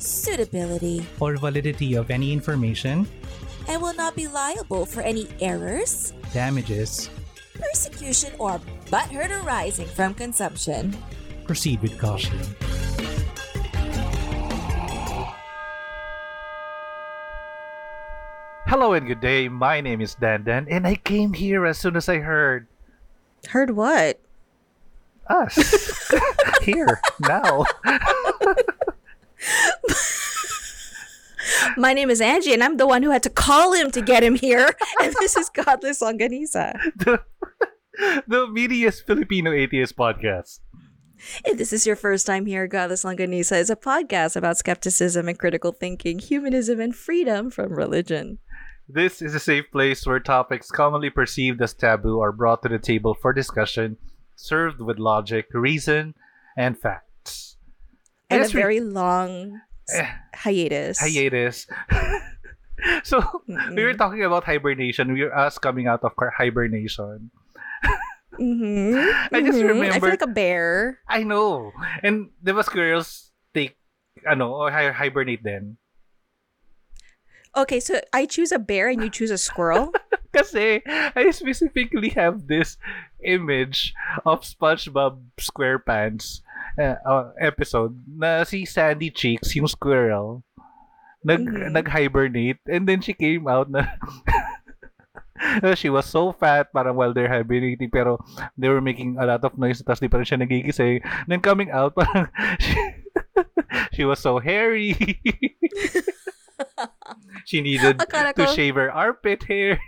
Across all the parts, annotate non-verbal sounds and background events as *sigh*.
suitability, or validity of any information, and will not be liable for any errors, damages, persecution, or butthurt arising from consumption. proceed with caution. Hello and good day. My name is Dandan, and I came here as soon as I heard Heard what? us *laughs* *laughs* here now. *laughs* *laughs* My name is Angie, and I'm the one who had to call him to get him here. And *laughs* this is Godless Longanisa. the, the meatiest Filipino atheist podcast. If this is your first time here, Godless Longanisa is a podcast about skepticism and critical thinking, humanism, and freedom from religion. This is a safe place where topics commonly perceived as taboo are brought to the table for discussion, served with logic, reason, and facts. And a it's re- very long s- Eh, hiatus. hiatus. *laughs* so we were talking about hibernation. We were us coming out of hibernation. Mm-hmm. *laughs* I just I remember- feel like a bear. I know. And the was girls take ano or hi- hibernate then. Okay, so I choose a bear and you choose a squirrel. *laughs* Kasi I specifically have this image of SpongeBob SquarePants uh, episode na si Sandy Cheeks, yung squirrel, nag Mhm. nag-hibernate and then she came out *laughs* na she was so fat parang while they're hibernating pero they were making a lot of noise tapos di pa rin siya nagigising. Then coming out *laughs* parang she, *laughs* she was so hairy. She needed Akala to ko- shave her armpit hair.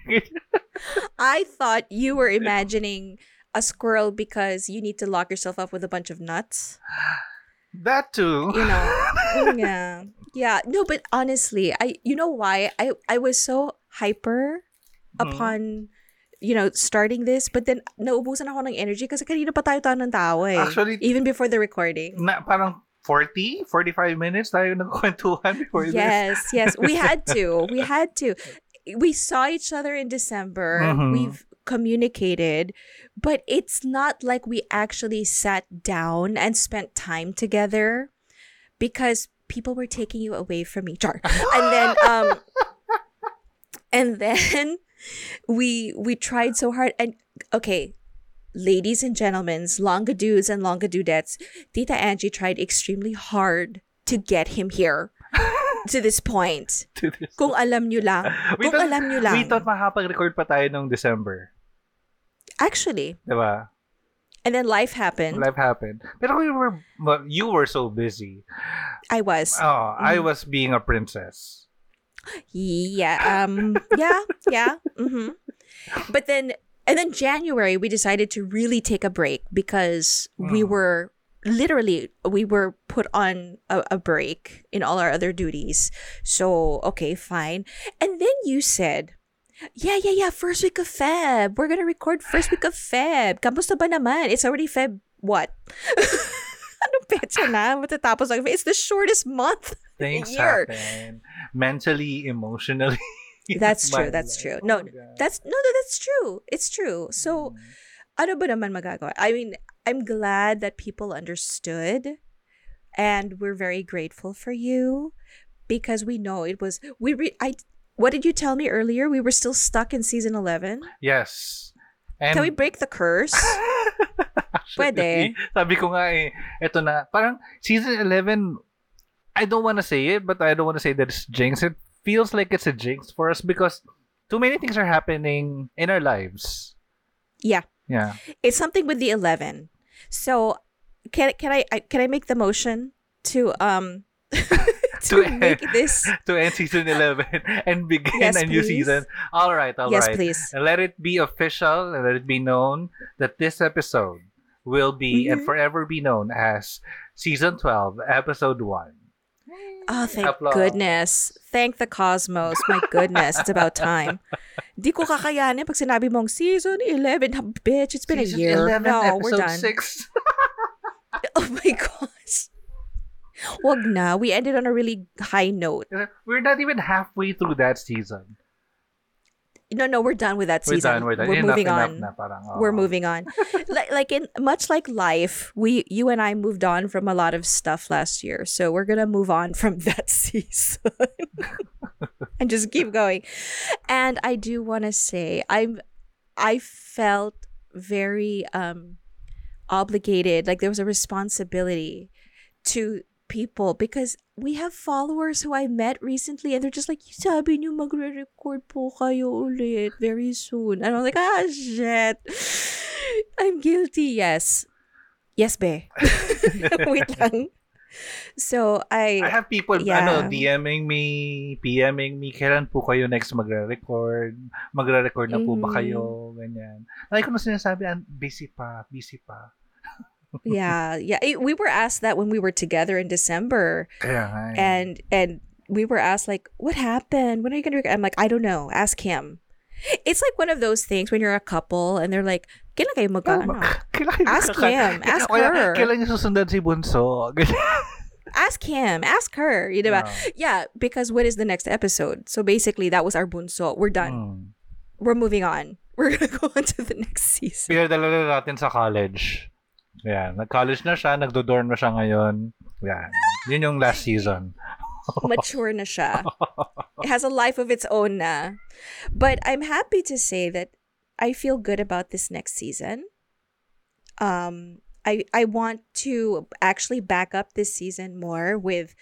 I thought you were imagining a squirrel because you need to lock yourself up with a bunch of nuts. *sighs* that too You know. Mm, *laughs* yeah. Yeah. No, but honestly, I you know why? I I was so hyper Mhm. upon you know, starting this, but then naubusan ako ng energy kasi kanina pa tayo tayo ng tawa eh. Actually- even before the recording. na parang 40 45 minutes tayo nagkwentuhan before this Yes, yes. We had *laughs* to. We had to. We saw each other in December. Mhm. We've communicated, but it's not like we actually sat down and spent time together because people were taking you away from each other. And then *laughs* um and then *laughs* we we tried so hard and okay, ladies and gentlemen, longa dudes and longa dudettes, Tita Angie tried extremely hard to get him here *laughs* to this point. to this. Kung alam nyo lang. We Kung thought- alam nyo lang. We thought makapag-record pa tayo nung December. Actually. Diba? And then life happened. Life happened. Pero we were, you were so busy. I was. Oh, I Mm. was being a princess. Yeah. Um. Yeah. Yeah. hmm But then, and then January, we decided to really take a break because we Mm. were literally we were put on a, a break in all our other duties. So okay, fine. And then you said. Yeah, yeah, yeah. First week of Feb. We're gonna record first week of Feb. Kamusta ba naman? It's already Feb. What? *laughs* Anong petsa na? Matatapos lang. It's the shortest month. Things year. happen. Mentally, emotionally. *laughs* That's true. That's life. true. Oh No, that's no, no, that's true. It's true. So, mm-hmm. ano ba naman magagawa? I mean, I'm glad that people understood, and we're very grateful for you because we know it was we. Re- I. What did you tell me earlier? We were still stuck in season eleven. Yes. And Can we break the curse? *laughs* Pwede. Sabi ko nga eh, eto na, parang season 11, I don't want to say it, but I don't want to say that it's jinx. It feels like it's a jinx for us because too many things are happening in our lives. Yeah. Yeah. It's something with the eleven. So, can can I, I can I make the motion to um *laughs* *laughs* to To make *laughs* this to end season 11 and begin Yes, a new please. season. All right, all right. yes, please. And let it be official and let it be known that this episode will be and Mhm. forever be known as season 12, episode 1. Oh, thank Applause. goodness. Thank the cosmos. My goodness, it's about *laughs* time. Di ko kakayanin pag sinabi mong season 11. Bitch, it's been Season a year. 11, no, we're episode done. 6. Oh my gosh. Wag na. We ended on a really high note. We're not even halfway through that season. No, no, we're done with that We're season. done. We're done. We're enough, moving enough on. Na, parang, oh. We're moving on. *laughs* like, like in much like life, we you and I moved on from a lot of stuff last year. So we're gonna move on from *laughs* that season *laughs* and just keep going. And I do want to say I'm I felt very um obligated, like there was a responsibility to people because we have followers who I met recently and they're just like, sabi niyo magre-record po kayo ulit very soon. And I'm like, ah, shit. I'm guilty, yes. Yes, be. *laughs* Wait lang. So, I, I have people Yeah. ano DMing me, PMing me, kailan po kayo next magre-record? Magre-record na po ba Mhm. kayo? Ganyan. Lagi ko na sinasabi, "Ah, busy pa, busy pa. Yeah, yeah. Eh, We were asked that when we were together in December. *laughs* Nga eh. and and we were asked like what happened when are you gonna i'm like i don't know ask him it's like one of those things when you're a couple and they're like kailan kayo magkaano *laughs* Kailan Ask him, *laughs* ask her. Kailan niyo susundan si Bunso? Ask him ask her you know? Yeah. yeah because what is the next episode so basically that was our bunso we're done Hmm. we're moving on we're gonna go on to the next season Pinadala na natin sa college. Yan. Nag-college na siya, nagdo-dorm na siya ngayon. Yan. Yun yung last season. *laughs* mature na siya. It has a life of its own na. But I'm happy to say that I feel good about this next season. Um I I want to actually back up this season more with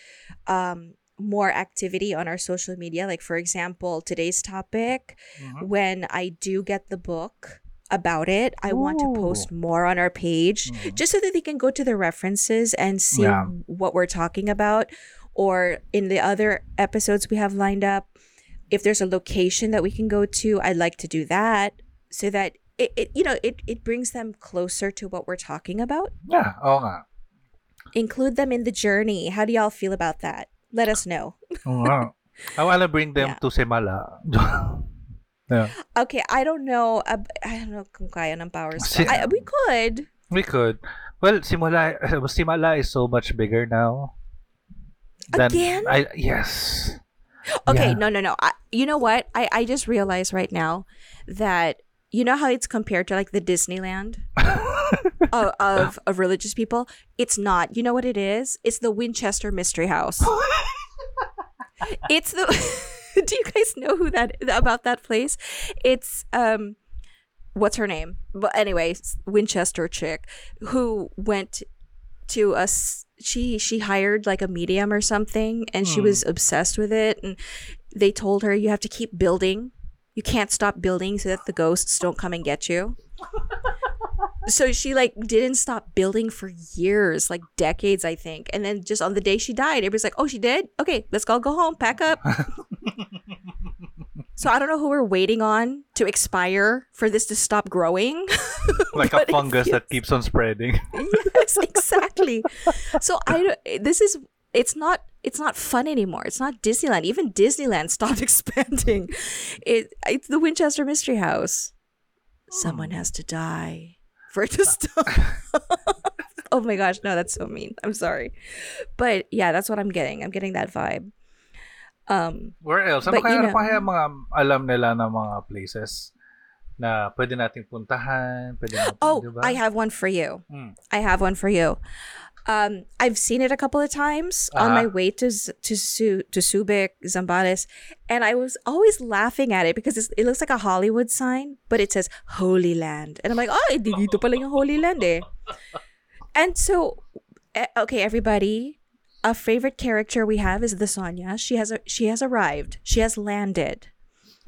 um more activity on our social media like for example today's topic Mhm. when I do get the book about it I want to post more on our page Mhm. just so that they can go to the references and see Yeah. what we're talking about or in the other episodes we have lined up if there's a location that we can go to i'd like to do that so that it, it you know it, it brings them closer to what we're talking about Yeah, oo nga. include them in the journey how do y'all feel about that let us know Oo nga. I wanna bring them *laughs* Yeah. to Simala. *laughs* yeah. okay i don't know i don't know kung kaya ng powers Si- I, we could We could. Well, Simula, Simala *laughs* is so much bigger now. Than Again? I, yes. Okay, Yeah. no, no, no. I, you know what? I, I just realized right now that you know how it's compared to like the Disneyland *laughs* of, of of religious people. It's not. You know what it is? It's the Winchester Mystery House. *laughs* it's the. *laughs* do you guys know who that about that place? It's um, what's her name? But anyway, Winchester chick who went to us. She she hired like a medium or something, and she Hmm. was obsessed with it. And they told her you have to keep building. You can't stop building so that the ghosts don't come and get you. *laughs* so she like didn't stop building for years, like decades, I think. And then just on the day she died, everybody's like, "Oh, she did? Okay, let's all go home, pack up." *laughs* so I don't know who we're waiting on to expire for this to stop growing. *laughs* like a But it fungus that keeps on spreading. *laughs* yes, exactly. So I this is it's not it's not fun anymore. It's not Disneyland. Even Disneyland stopped expanding. It it's the Winchester Mystery House. Someone oh. has to die for it to *laughs* stop. *laughs* oh my gosh, no, that's so mean. I'm sorry. But yeah, that's what I'm getting. I'm getting that vibe. Um Where else? Ano But, you kaya, know- kaya mga alam nila na mga places na pwede nating puntahan? Pwede natin, Oh, di ba? I have one for you. Mm. I have one for you. Um, I've seen it a couple of times on my Uh-huh. way to to Su- to Subic, Zambales, and I was always laughing at it because it's, it looks like a Hollywood sign, but it says Holy Land, and I'm like, oh, eh, di dito pala yung Holy Land eh. And so, eh, okay, everybody, a favorite character we have is the Sonia. She has a, she has arrived. She has landed.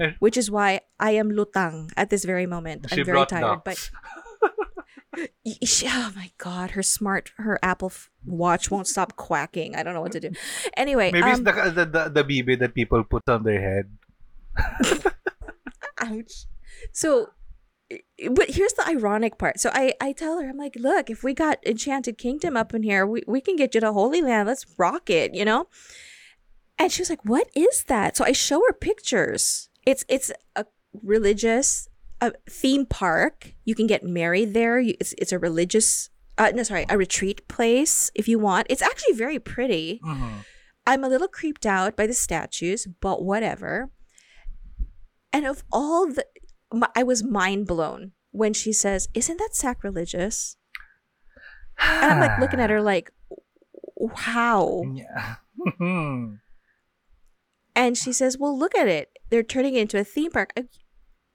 Eh. Which is why I am lutang at this very moment. She I'm very tired, but ducks. *laughs* Y- she, oh my god, her smart, her Apple Watch won't stop quacking. I don't know what to do. Anyway, Maybe um, it's the, the, the, the bibi that people put on their head. *laughs* ouch. So but here's the ironic part. So I, I tell her, I'm like, look, if we got Enchanted Kingdom up in here, we, we can get you to Holy Land. Let's rock it, you know? And she was like, what is that? So I show her pictures. It's it's a religious a theme park. You can get married there. You, it's, it's a religious, uh, no, sorry, a retreat place if you want. It's actually very pretty. Mhm. I'm a little creeped out by the statues, but whatever. And of all the, my, I was mind blown when she says, "Isn't that sacrilegious?" And I'm like looking at her like, "How?" Yeah. *laughs* And she says, "Well, look at it. They're turning it into a theme park.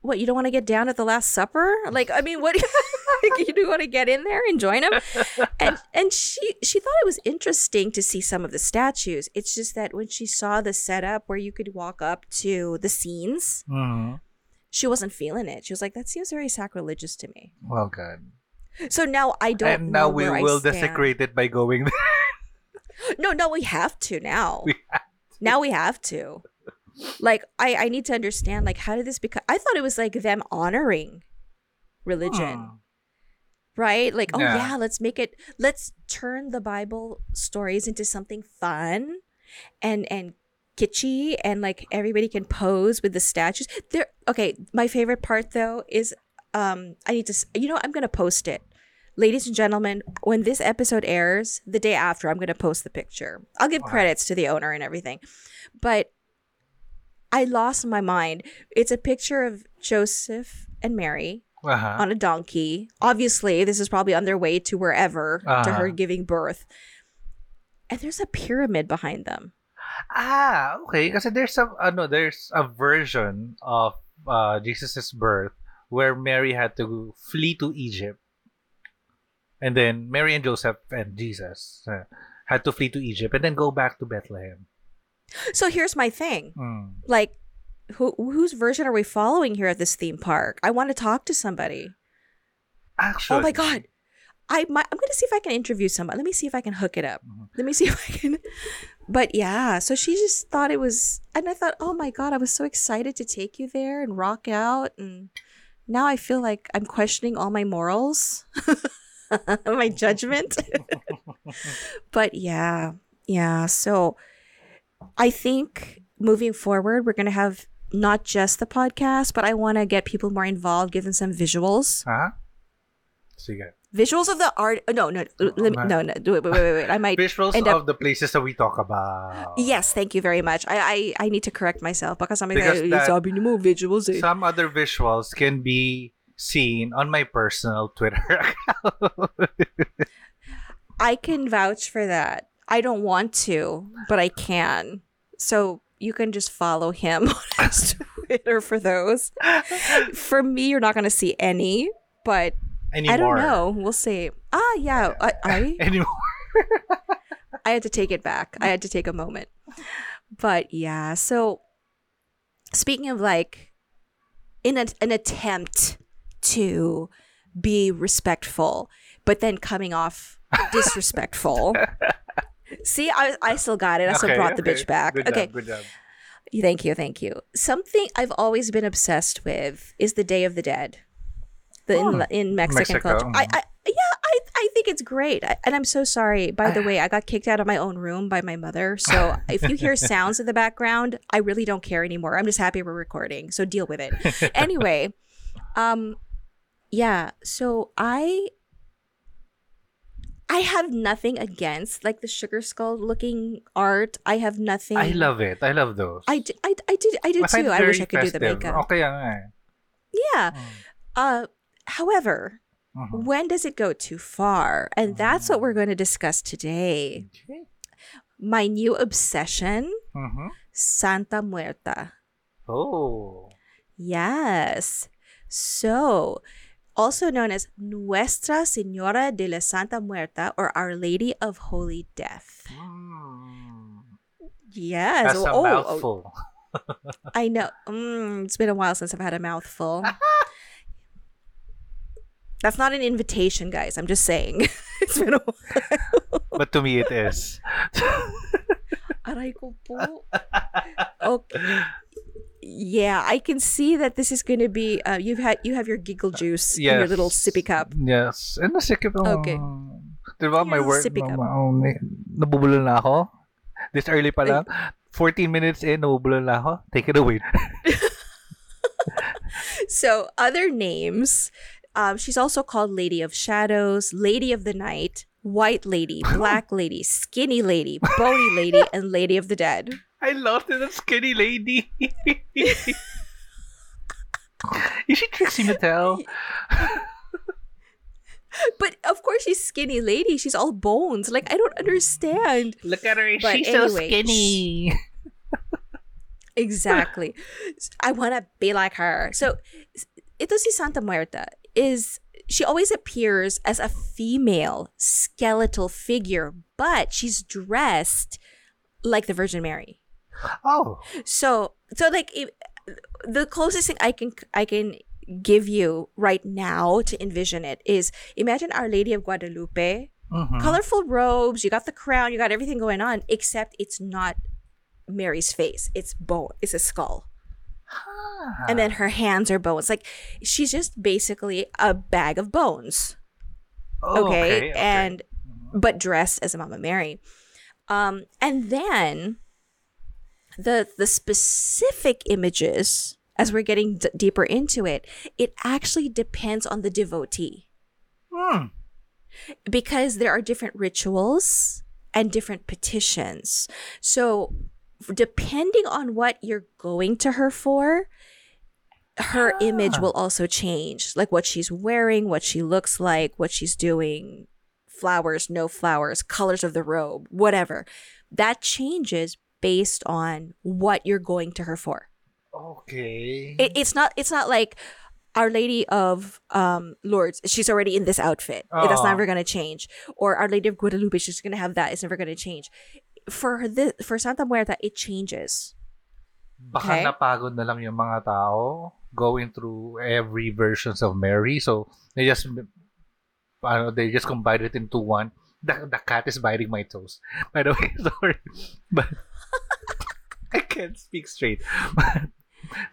What? You don't want to get down at the Last Supper? Like, I mean, what? *laughs* you do want to get in there and join them?" *laughs* And and she she thought it was interesting to see some of the statues. It's just that when she saw the setup where you could walk up to the scenes, Mhm. she wasn't feeling it. She was like, "That seems very sacrilegious to me." Well, good. So now I don't. And now know we will desecrate it by going *laughs* there. No, no, we have to now. We now we have to. Like, I I need to understand. Like, how did this become? I thought it was like them honoring religion, right? Like, oh Yeah. yeah, let's make it. Let's turn the Bible stories into something fun, and and kitschy, and like everybody can pose with the statues. There. Okay, my favorite part though is um I need to. You know, I'm gonna post it. Ladies and gentlemen, when this episode airs, the day after, I'm going to post the picture. I'll give Wow. credits to the owner and everything. But I lost my mind. It's a picture of Joseph and Mary Uh-huh. on a donkey. Obviously, this is probably on their way to wherever, to her Uh-huh. giving birth. And there's a pyramid behind them. Ah, okay. Kasi there's a ano, there's a version of uh, Jesus' birth where Mary had to flee to Egypt. And then Mary and Joseph and Jesus uh, had to flee to Egypt and then go back to Bethlehem. So here's my thing. Hmm. Like, who, whose version are we following here at this theme park? I want to talk to somebody. Actually, Oh my god. I might, I'm gonna see if I can interview somebody. Let me see if I can hook it up. Mhm. Let me see *laughs* if I can. But yeah, so she just thought it was, and I thought, oh my god, I was so excited to take you there and rock out, and now I feel like I'm questioning all my morals, *laughs* my judgment. *laughs* but yeah, yeah. So I think moving forward, we're gonna have not just the podcast, but I want to get people more involved, give them some visuals Huh? Sige. visuals of the art. No, no, let me, no, no. Wait, wait, wait, wait. I might. *laughs* Visuals end up- of the places that we talk about. Yes, thank you very much. I I, I need to correct myself because I'm like, sabi ni mo visuals eh. Some other visuals can be seen on my personal Twitter *laughs* account. I can vouch for that. I don't want to, but I can. So you can just follow him *laughs* on his Twitter for those. For me, you're not going to see any, but Anymore. I don't know. We'll see. Ah, yeah. I, I *laughs* Anymore. *laughs* I had to take it back. I had to take a moment. But yeah, so speaking of like in a, an attempt to be respectful, but then coming off disrespectful. See, I, I still got it. I still Okay, brought the okay. bitch back. Good okay. Job, good job. Thank you, thank you. Something I've always been obsessed with is the Day of the Dead. The Hmm. in, in Mexican Mexico, culture. I, mhm. I yeah, I I think it's great. I, and I'm so sorry. By the way, I got kicked out of my own room by my mother. So *laughs* if you hear sounds in the background, I really don't care anymore. I'm just happy we're recording. So deal with it. *laughs* anyway, um yeah, so I I have nothing against like the sugar skull looking art. I have nothing I love it. I love those. I, d- I, I did I did too. I wish I could do the makeup. Okay, nga. Yeah. Mm. Uh however, Mhm. when does it go too far? And that's what we're going to discuss today. Okay. My new obsession, Mhm. Santa Muerte. Oh. Yes. So, also known as Nuestra Señora de la Santa Muerte or Our Lady of Holy Death. Mm. Yes. That's a oh, oh, mouthful. I know. Mm, it's been a while since I've had a mouthful. *laughs* That's not an invitation, guys. I'm just saying. *laughs* it's been a while. But to me, it is. Aray ko po. *laughs* Okay. Yeah, I can see that this is going to be. Uh, you've had you have your giggle juice in your little Yes. sippy cup. Yes. And nasikip ako. Okay. Di ba, my Yes, work, sippy cup. oh, nabubulol na ako. This early pa lang. 14 minutes in, nabubulol na ako. Take it away. *laughs* So other names, um, she's also called Lady of Shadows, Lady of the Night, White Lady, Black *laughs* Lady, Skinny Lady, Bony Lady, and Lady of the Dead. I lost it, that skinny lady. Is she Trixie Mattel? But of course, she's skinny lady. She's all bones. Like I don't understand. Look at her. But She's so skinny. Exactly. I want to be like her. So, ito si Santa Muerte is she always appears as a female skeletal figure, but she's dressed like the Virgin Mary. Oh. So, so like if, the closest thing I can I can give you right now to envision it is imagine Our Lady of Guadalupe Mhm. colorful robes, you got the crown, you got everything going on, except it's not Mary's face. It's bone. It's a skull. Ah. And then her hands are bones. Like she's just basically a bag of bones. Oh, Okay. okay. And but dressed as a Mama Mary. Um, and then the the specific images, as we're getting d- deeper into it, it actually depends on the devotee. Hmm. because there are different rituals and different petitions. So, depending on what you're going to her for, her image Ah. will also change. Like what she's wearing, what she looks like, what she's doing, flowers, no flowers, colors of the robe, whatever. That changes based on what you're going to her for Okay. it, it's not it's not like our lady of um Lourdes she's already in this outfit that's Oh. never going to change or our lady of guadalupe she's going to have that it's never going to change for this for santa muerte it changes Baka Okay. napagod na lang yung mga tao going through every versions of Mary. So, they just, ano, they just combined it into one. The, the cat is biting my toes. By the way, *laughs* sorry. But, I can't speak straight. *laughs* But,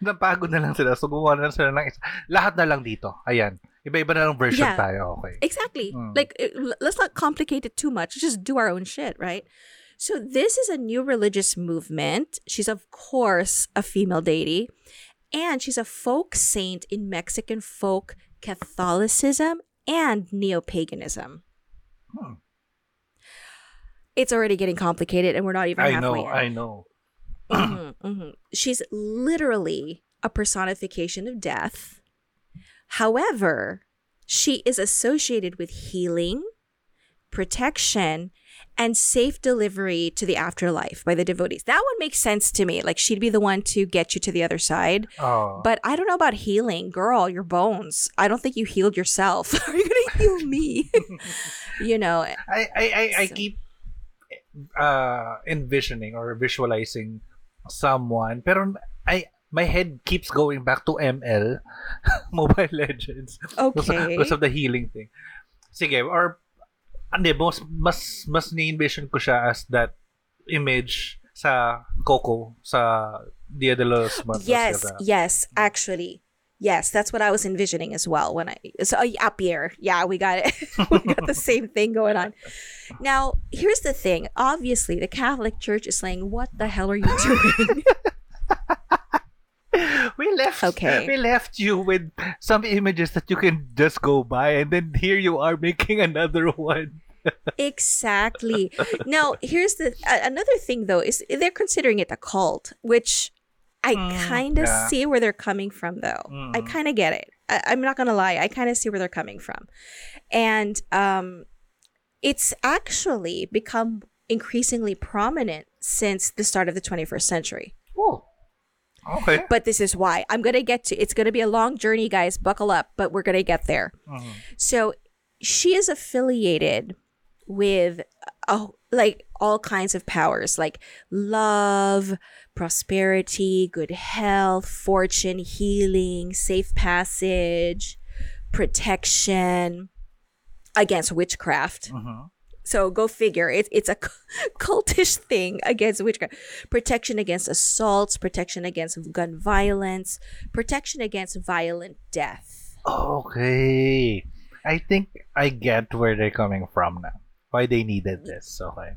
napagod na lang sila. So, gumawa na lang sila ng isa. Lahat na lang dito. Ayan. Iba-iba na lang version Yeah. tayo. Okay. exactly Mm. like let's not complicate it too much Let's just do our own shit right so this is a new religious movement she's of course a female deity and she's a folk saint in mexican folk catholicism and neo-paganism Hmm. it's already getting complicated and we're not even I halfway know. in. I know. Mhm, *clears throat* mhm. She's literally a personification of death. However, she is associated with healing, protection, and safe delivery to the afterlife by the devotees. That one makes sense to me. Like she'd be the one to get you to the other side. Oh. But I don't know about healing. Girl, your bones. I don't think you healed yourself. *laughs* Are you going to heal me? *laughs* you know, I I I, I keep uh envisioning or visualizing someone pero I my head keeps going back to ML *laughs* Mobile Legends because, okay. because of the healing thing. Sige, or hindi, mas mas mas ni-envision ko siya as that image sa Coco sa Dia de los Muertos. Yes, yes, actually. Yes, that's what I was envisioning as well when I so uh, up here. Yeah, we got it. *laughs* we got the *laughs* same thing going on. Now, here's the thing. Obviously, the Catholic Church is saying, "What the hell are you *laughs* doing?" we left Okay. we left you with some images that you can just go by and then here you are making another one exactly. Now, here's the uh, another thing though is they're considering it a cult, which I Mm, kind of yeah. see where they're coming from though. I Mm. kind of get it. I, I'm not gonna lie. I kind of see where they're coming from, and um, it's actually become increasingly prominent since the start of the 21st century. oh okay But this is why I'm gonna get to. It's gonna be a long journey, guys. Buckle up, but we're gonna get there. Mhm. So she is affiliated with oh like all kinds of powers like love, prosperity, good health, fortune, healing, safe passage, protection against witchcraft. Mhm. So go figure. It's it's a *laughs* cultish thing against witchcraft. Protection against assaults, protection against gun violence, protection against violent death. Okay. I think I get where they're coming from now. Why they needed this. Okay.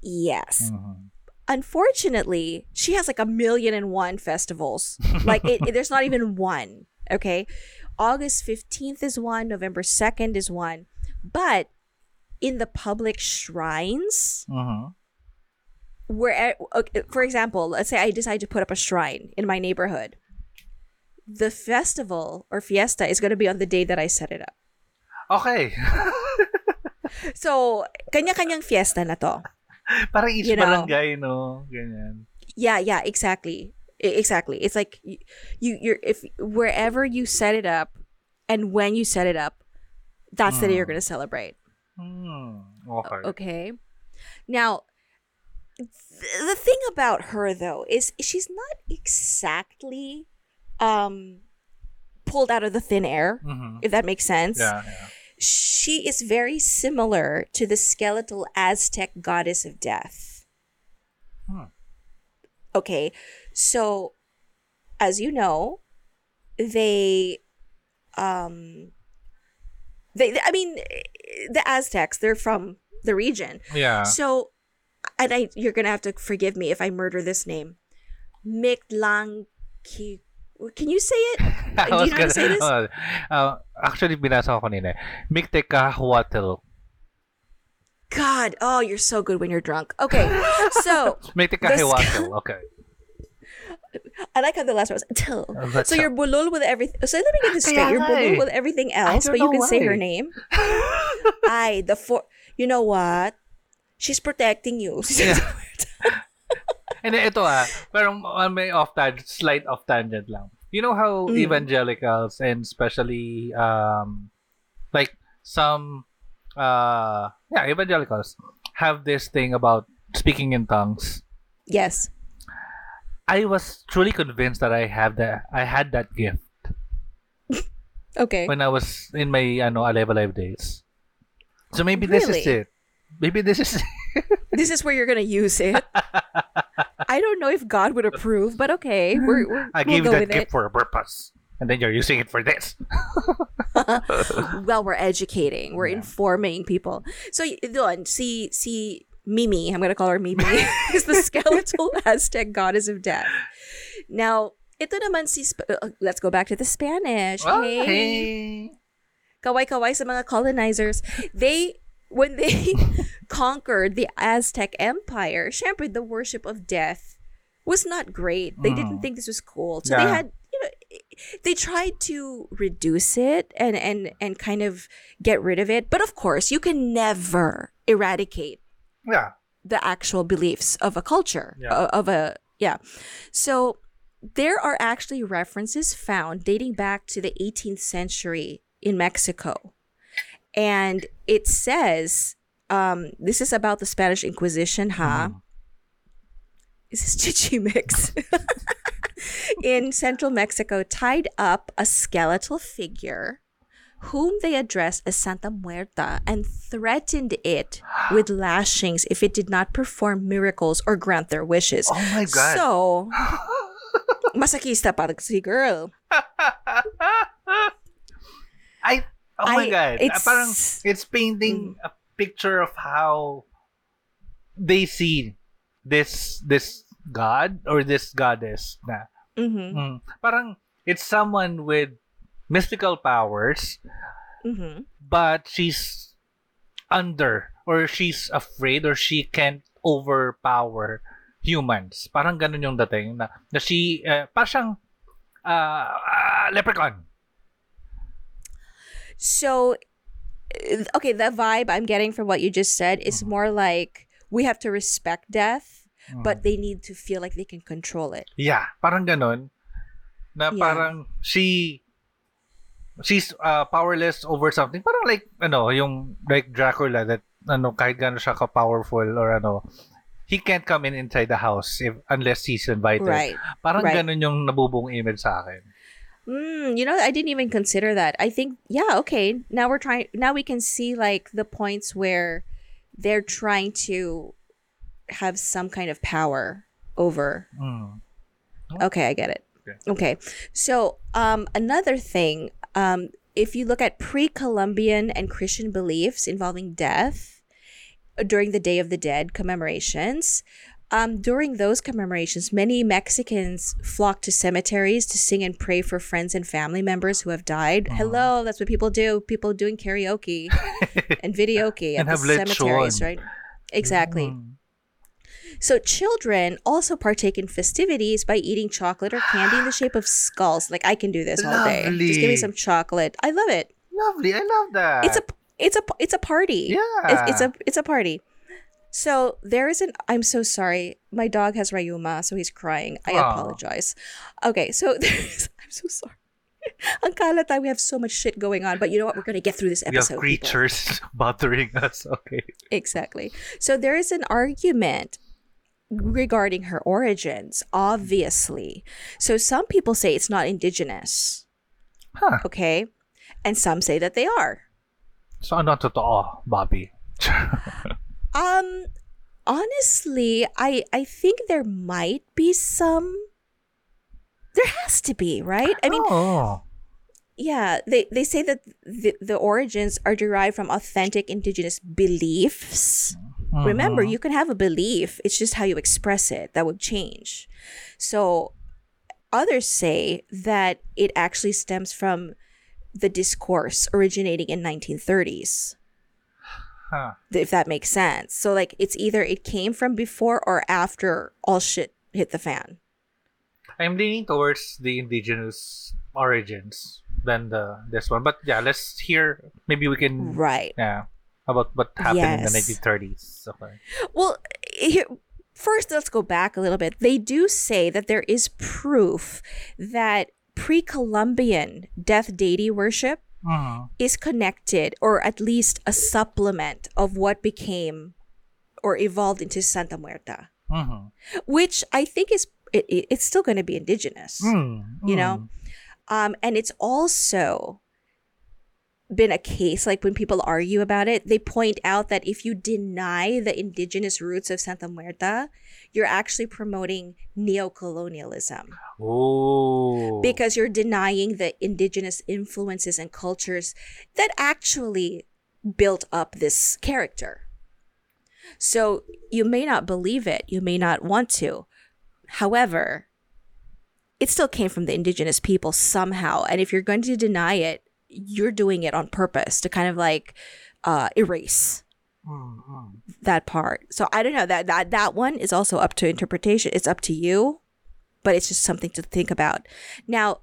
Yes. Mhm. Unfortunately, she has like a million and one festivals. *laughs* Like it, it- there's not even one. Okay. August 15th is one, November 2nd is one. But in the public shrines, Mhm. where okay, for example let's say i decide to put up a shrine in my neighborhood the festival or fiesta is going to be on the day that i set it up Okay. *laughs* so kanya-kanyang fiesta na to Parang each You know. barangay, no? Ganyan. yeah yeah exactly exactly it's like you, you you're if wherever you set it up and when you set it up that's the day you're Mm. going to celebrate Hmm. Okay. Okay. Now, th- the thing about her though is she's not exactly um pulled out of the thin air, Mhm. if that makes sense. Yeah, yeah. She is very similar to the skeletal Aztec goddess of death. Hmm. Okay. So, as you know, they um they I mean the Aztecs, they're from the region. Yeah. So, and I, you're gonna have to forgive me if I murder this name. Mictlanki. Can you say it? *laughs* I Do you know how to say this? uh, uh, actually, binasa ko kanina. Mictecahuatl. God, oh, you're so good when you're drunk. Okay, so *laughs* Mictecahuatl. Okay. *laughs* I like how the last one was till. That's So you're bulol with everything. So let me get this straight. You're nga bulol eh. with everything else, but you can say her name. I the four. You know what? She's protecting you. Yeah. And then ito ah, parang may off tangent, slight off tangent lang. You know how Mm. evangelicals and especially um like some uh yeah, evangelicals have this thing about speaking in tongues. yes. I was truly convinced that I have that I had that gift *laughs* Okay. when I was in my ano Alive Alive days. So maybe this is it. Maybe this is *laughs* this is where you're gonna use it. *laughs* I don't know if God would approve, but okay, we're, we're I we'll gave go that gift it. for a purpose. And then you're using it for this. *laughs* well, we're educating, we're Yeah. informing people. So doon, si si Mimi, I'm gonna call her Mimi, *laughs* *laughs* is the skeletal Aztec goddess of death. Now, ito naman si Sp- uh, let's go back to the Spanish. Oh, hey, hey. kaway-kaway sa mga colonizers. They when they *laughs* conquered the Aztec Empire, syempre the worship of death was not great. They didn't Mm. think this was cool. So they had you know they tried to reduce it and and and kind of get rid of it. But of course, you can never eradicate Yeah. the actual beliefs of a culture Yeah. of a yeah so there are actually references found dating back to the 18th century in mexico and it says um this is about the spanish inquisition huh Mhm. this is Chichimecs *laughs* in central mexico tied up a skeletal figure whom they addressed as Santa Muerte and threatened it with *gasps* lashings if it did not perform miracles or grant their wishes. Oh my god. So, *laughs* masakista pa si girl. *laughs* I oh my I- god. Ah, it's- parang it's painting a picture of how they see this this god or this goddess na. Mm-hmm. Mm, parang it's someone with mystical powers Mm-hmm. but she's under or she's afraid or she can't overpower humans. Parang ganun yung dating na, na she uh, parang siyang uh, uh, leprechaun. So, uh, okay, the vibe I'm getting from what you just said is Mhm. more like we have to respect death, Mm. but they need to feel like they can control it. Yeah, parang ganun. Na Yeah. parang she she's uh, powerless over something. Parang like ano, yung like Dracula that ano kahit gaano siya ka powerful or ano, he can't come in inside the house if unless he's invited. Right. Parang right. ganun yung nabubuong image sa akin. Mm, you know, I didn't even consider that. I think, yeah, okay. Now we're trying. Now we can see like the points where they're trying to have some kind of power over Mm. Okay, I get it. Okay. Okay. So, um, another thing, um, if you look at pre Columbian and Christian beliefs involving death during the Day of the Dead commemorations, um, during those commemorations, many Mexicans flock to cemeteries to sing and pray for friends and family members who have died. Uh-huh. Hello, that's what people do. People doing karaoke *laughs* and videoke at And the cemeteries, right? Exactly. Mm. So children also partake in festivities by eating chocolate or candy in the shape of skulls. Like I can do this all day. Just give me some chocolate. I love it. Lovely. I love that. It's a it's a it's a party. yeah. It's, it's a it's a party. So there is an I'm so sorry. My dog has rayuma, so he's crying. I Aw. apologize. Okay, so *laughs* there's I'm so sorry. Ang kalat ah, we have so much shit going on, but you know what? We're gonna get through this episode. we have episode. people. creatures *laughs* bothering us. Okay. Exactly. So there is an argument regarding her origins, obviously. So some people say it's not indigenous, Huh. okay? And some say that they are. So ah, ano totoo, Bobby? *laughs* Um honestly, I I think there might be some there has to be, right? I mean, oh. yeah, they they say that the, the origins are derived from authentic indigenous beliefs. Remember, Mhm. you can have a belief, it's just how you express it that would change. So, others say that it actually stems from the discourse originating in 1930s Huh. if that makes sense so like it's either it came from before or after all shit hit the fan I'm leaning towards the indigenous origins than the this one. But yeah, let's hear. Maybe we can. right Yeah. About what happened in the Yes. 1930s. Okay. well here, first let's go back a little bit they do say that there is proof that pre-columbian death deity worship Mhm. is connected or at least a supplement of what became or evolved into Santa Muerte, Mhm. which I think is it, it- it's still going to be indigenous. Mm, You know? Um, and it's also been a case like when people argue about it, they point out that if you deny the indigenous roots of Santa Muerte, you're actually promoting neocolonialism Oh. because you're denying the indigenous influences and cultures that actually built up this character. So you may not believe it, you may not want to. However, it still came from the indigenous people somehow. And if you're going to deny it, you're doing it on purpose to kind of like uh, erase Mm, mm. that part. So I don't know that that that one is also up to interpretation. It's up to you, but it's just something to think about. Now,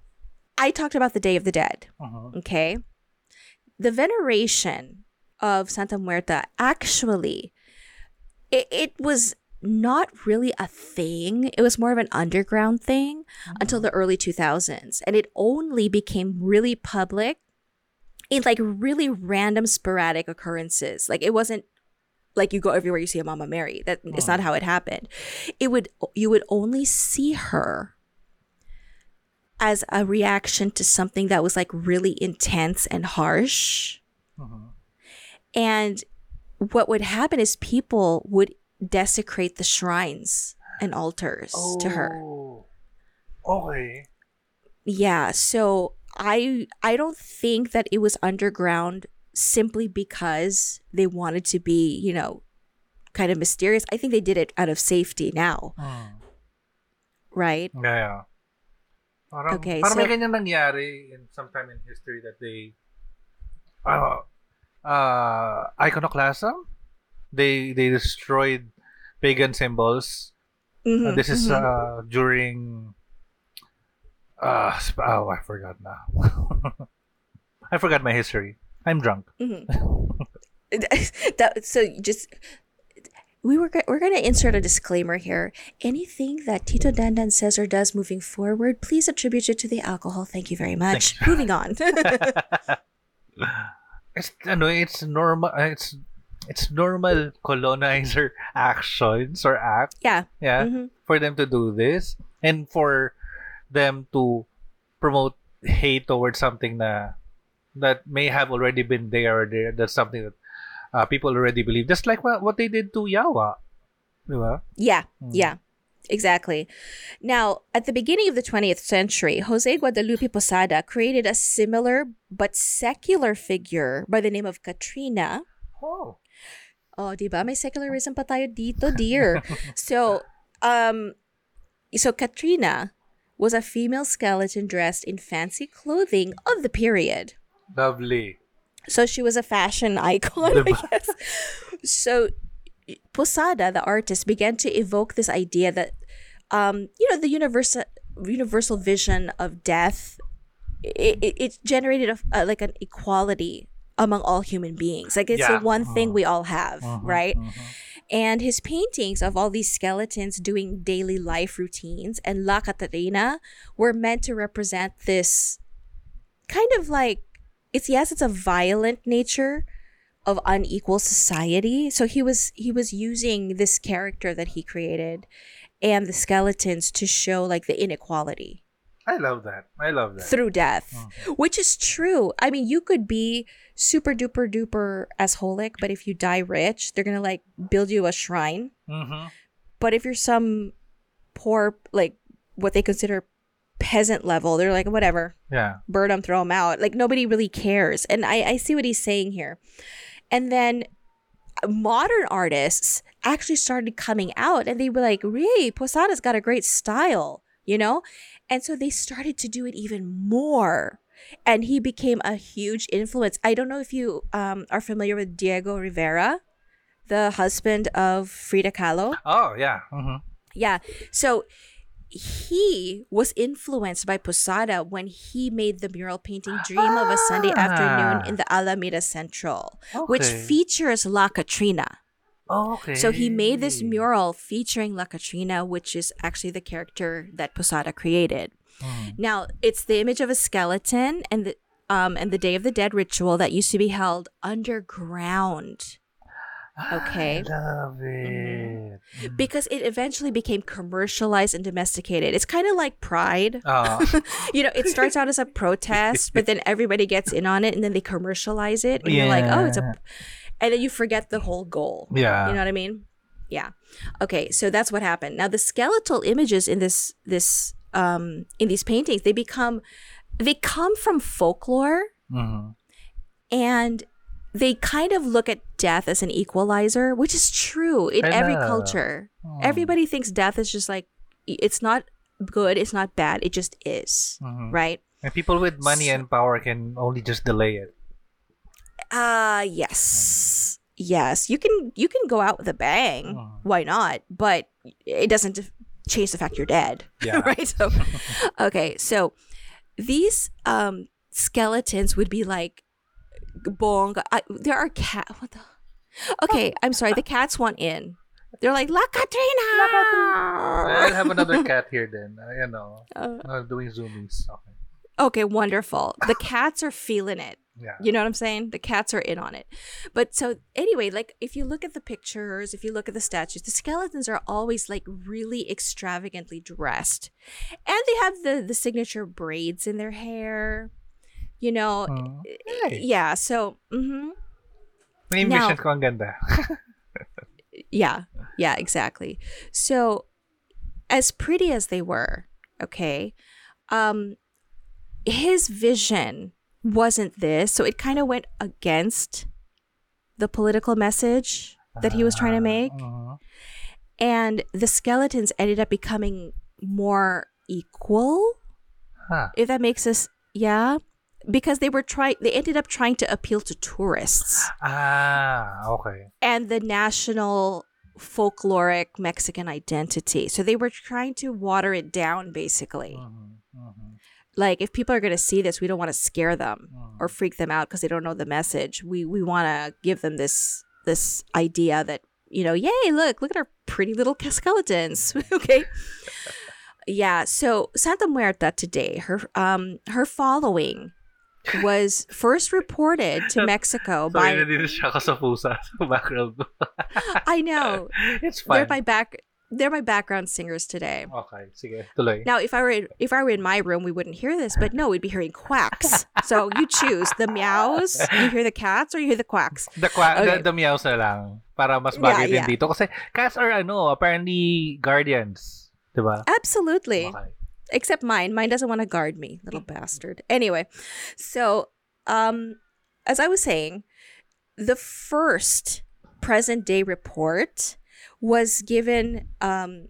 I talked about the Day of the Dead. Mhm. Okay, the veneration of Santa Muerte actually, it, it was not really a thing. It was more of an underground thing until the early 2000s, and it only became really public in like really random sporadic occurrences. Like it wasn't like you go everywhere you see a Mama Mary. That is not how it happened. It would you would only see her as a reaction to something that was like really intense and harsh. Mhm. And what would happen is people would desecrate the shrines and altars to her. Oh. Okay. Yeah, so I I don't think that it was underground simply because they wanted to be, you know, kind of mysterious. I think they did it out of safety now, Mm. right? Yeah, yeah. Parang, Okay, parang may so- ganyan nangyari in sometime in history that they uh, uh, iconoclasm they they destroyed pagan symbols Uh, Mhm, this is mhm. uh, during uh oh I forgot now *laughs* I forgot my history I'm drunk *laughs* *laughs* that so just we were go- we're going to insert a disclaimer here. Anything that Tito Dandan says or does moving forward, please attribute it to the alcohol. Thank you very much. Moving on. it's ano it's normal it's it's normal colonizer actions or act yeah. yeah Mhm. for them to do this and for them to promote hate towards something na that may have already been there there that's something that uh, people already believe. Just like what, what they did to Yawa. Diba? Yeah, Mm. yeah, exactly. Now, at the beginning of the 20th century, Jose Guadalupe Posada created a similar but secular figure by the name of Catrina. Oh. Oh, di ba? May secularism pa tayo dito, dear. *laughs* so, um, so Catrina was a female skeleton dressed in fancy clothing of the period. Lovely. So she was a fashion icon, I guess. So Posada, the artist, began to evoke this idea that, um, you know, the universal universal vision of death. It, it, it generated a, a, like an equality among all human beings. Like it's Yeah. the one thing Mhm. we all have, Mhm, right? mhm. And his paintings of all these skeletons doing daily life routines and La Catrina were meant to represent this kind of like it's yes, it's a violent nature of unequal society. So he was he was using this character that he created and the skeletons to show like the inequality I love that. I love that. through death, which is true. I mean, you could be super duper duper asholic, but if you die rich, they're gonna like build you a shrine. Mhm. But if you're some poor, like what they consider peasant level, they're like whatever, Yeah. burn them, throw them out. Like nobody really cares. And I, I see what he's saying here. And then uh, modern artists actually started coming out and they were like, Ray, Posada's got a great style, you know? And so they started to do it even more. And he became a huge influence. I don't know if you um, are familiar with Diego Rivera, the husband of Frida Kahlo. Oh, yeah. Mhm. Yeah. So he was influenced by Posada when he made the mural painting Dream of a Sunday Afternoon in the Alameda Central, which features La Catrina. Okay. So he made this mural featuring La Catrina, which is actually the character that Posada created. Mm. Now, it's the image of a skeleton and the um and the Day of the Dead ritual that used to be held underground. Okay. I love it. Mm. Because it eventually became commercialized and domesticated. It's kind of like Pride. Oh. *laughs* you know, it starts out as a *laughs* protest, but then everybody gets in on it and then they commercialize it. And you're like, oh, it's a. And then you forget the whole goal. Yeah. You know what I mean? Yeah. Okay, so that's what happened. Now the skeletal images in this this um in these paintings, they become they come from folklore Mhm. and they kind of look at death as an equalizer, which is true in every culture. Hmm. Everybody thinks death is just like it's not good, it's not bad, it just is, Mhm. right? And people with money So- and power can only just delay it. Uh yes. Yes, you can you can go out with a bang. Why not? But it doesn't def- change the fact you're dead. Yeah. *laughs* right? So okay, so these um skeletons would be like bong I, there are cat what the Okay, I'm sorry. The cats want in. They're like La Catrina. I'll have another cat here then. Uh, you know, Uh, uh, doing zoomies. Okay. okay, wonderful. The cats are feeling it. Yeah. You know what I'm saying? The cats are in on it. But so anyway, like if you look at the pictures, if you look at the statues, the skeletons are always like really extravagantly dressed. And they have the the signature braids in their hair. You know, eh, yeah, so mhm. Na-envision Now- ko ang ganda. *laughs* yeah. Yeah, exactly. So as pretty as they were, okay, um his vision wasn't this, so it kind of went against the political message that he was trying to make. Mhm. And the skeletons ended up becoming more equal, Huh. if that makes us yeah. Because they were trying they ended up trying to appeal to tourists Ah, okay. and the national folkloric Mexican identity. So they were trying to water it down basically. Mhm, mhm, Like if people are going to see this, we don't want to scare them mhm. or freak them out because they don't know the message. We we want to give them this this idea that you know, yay, look, look at our pretty little skeletons. *laughs* okay. Yeah, so Santa Muerte today, her um her following was first reported to *laughs* Mexico Sorry, by nandito siya ka sa pusa sa *laughs* background. I know It's they're my back they're my background singers today. Okay, sige. Tuloy. Now, if I were in, if I were in my room, we wouldn't hear this, but no, we'd be hearing quacks. so you choose the meows, you hear the cats, or you hear the quacks. The, qua- Okay. the, the meows na lang. Para mas bagay Yeah, din yeah. dito. Kasi cats are ano, apparently guardians. Diba? Absolutely. Okay. except mine. Mine doesn't want to guard me, little bastard. Anyway, so um, as I was saying, the first present day report was given um,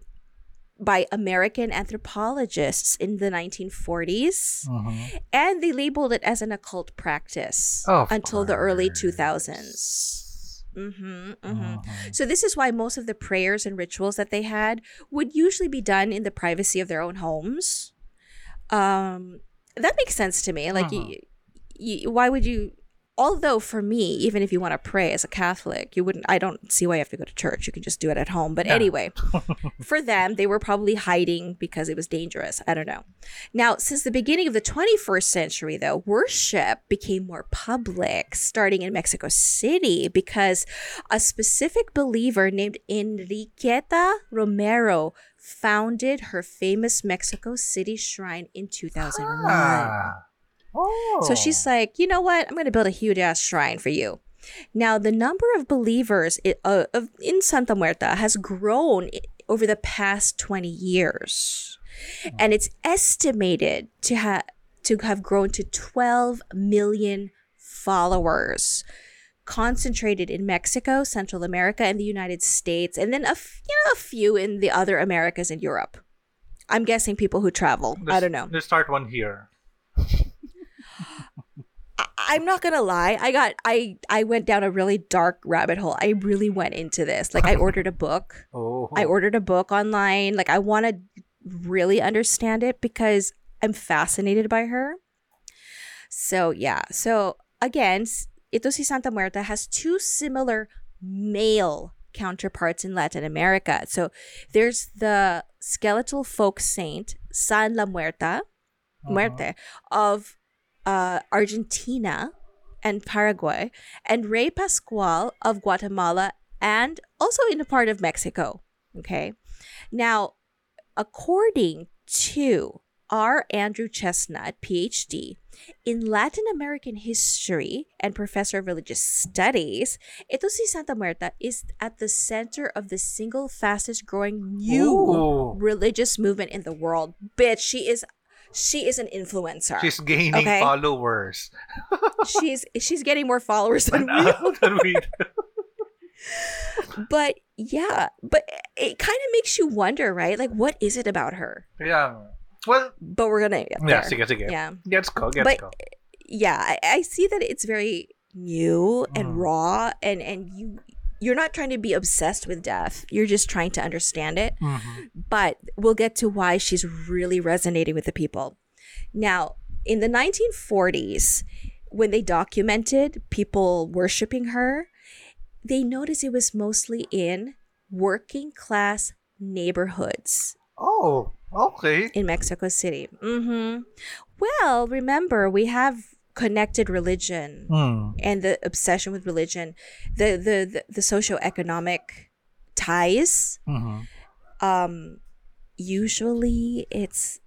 by American anthropologists in the 1940s, Mhm. and they labeled it as an occult practice Of until the early 2000s. Mm-hmm, mm-hmm. Mhm. So this is why most of the prayers and rituals that they had would usually be done in the privacy of their own homes. Um, that makes sense to me. Like, Uh-huh. y y why would you? Although for me, even if you want to pray as a Catholic, you wouldn't. I don't see why you have to go to church. You can just do it at home. But Yeah. anyway, *laughs* for them, they were probably hiding because it was dangerous. I don't know. Now, since the beginning of the 21st century, though, worship became more public, starting in Mexico City, because a specific believer named Enriqueta Romero founded her famous Mexico City shrine in 2001. Ah. Oh. So she's like, you know what? I'm going to build a huge ass shrine for you. Now, the number of believers i- uh, of, in Santa Muerte has grown over the past 20 years. And it's estimated to, ha- to have grown to 12 million followers concentrated in Mexico, Central America, and the United States, and then a, f- you know, a few in the other Americas and Europe. I'm guessing people who travel. I don't know. Let's start one here. I'm not gonna lie. I got I I went down a really dark rabbit hole. I really went into this. Like I ordered a book. *laughs* Oh. I ordered a book online. Like I want to really understand it because I'm fascinated by her. So yeah. So again, ito si Santa Muerte has two similar male counterparts in Latin America. So there's the skeletal folk saint San La Muerte, uh-huh. Muerte of uh, Argentina and Paraguay, and Rey Pascual of Guatemala, and also in a part of Mexico. Okay. Now, according to R. Andrew Chesnut, PhD, in Latin American history and professor of religious studies, ito si Santa Muerte is at the center of the single fastest growing new Ooh. religious movement in the world. Bitch, she is she is an influencer. She's gaining Okay. followers. *laughs* she's she's getting more followers than *laughs* we *laughs* Than we do. but yeah but it kind of makes you wonder right like what is it about her Yeah. Well, but we're gonna get yeah, there. sige, sige. yeah Gets ko, gets But- ko. yeah I, I see that it's very new and Mm. raw and and you you're not trying to be obsessed with death you're just trying to understand it Mhm. but we'll get to why she's really resonating with the people. Now, in the 1940s, when they documented people worshiping her, they noticed it was mostly in working class neighborhoods Oh, okay. in Mexico City. Mm hmm Well, remember, we have connected religion Hmm. and the obsession with religion, the the the, the socioeconomic ties Mhm. um usually it's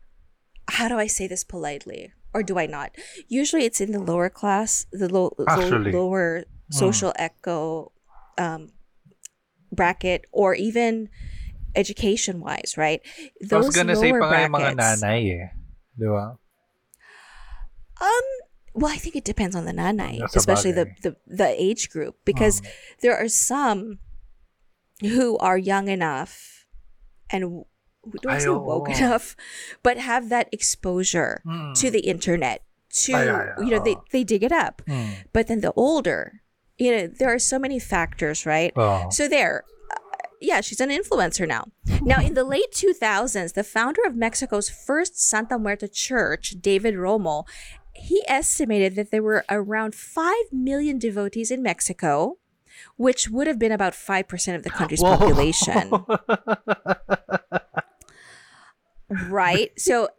how do i say this politely or do i not usually it's in the lower class the low, low lower social echo um bracket or even education wise right I was gonna lower nga yung mga brackets- nanay eh. Di ba? um well i think it depends on the nanay Nasa especially the, the the age group because Mm. there are some who are young enough and who don't say woke enough but have that exposure Mm. to the internet to Ay, ay, you know they, they dig it up Hmm. but then the older you know there are so many factors right Oh. so there uh, yeah she's an influencer now now in the late 2000s the founder of mexico's first santa muerte church david romo he estimated that there were around 5 million devotees in mexico which would have been about 5% of the country's Whoa. population *laughs* right? So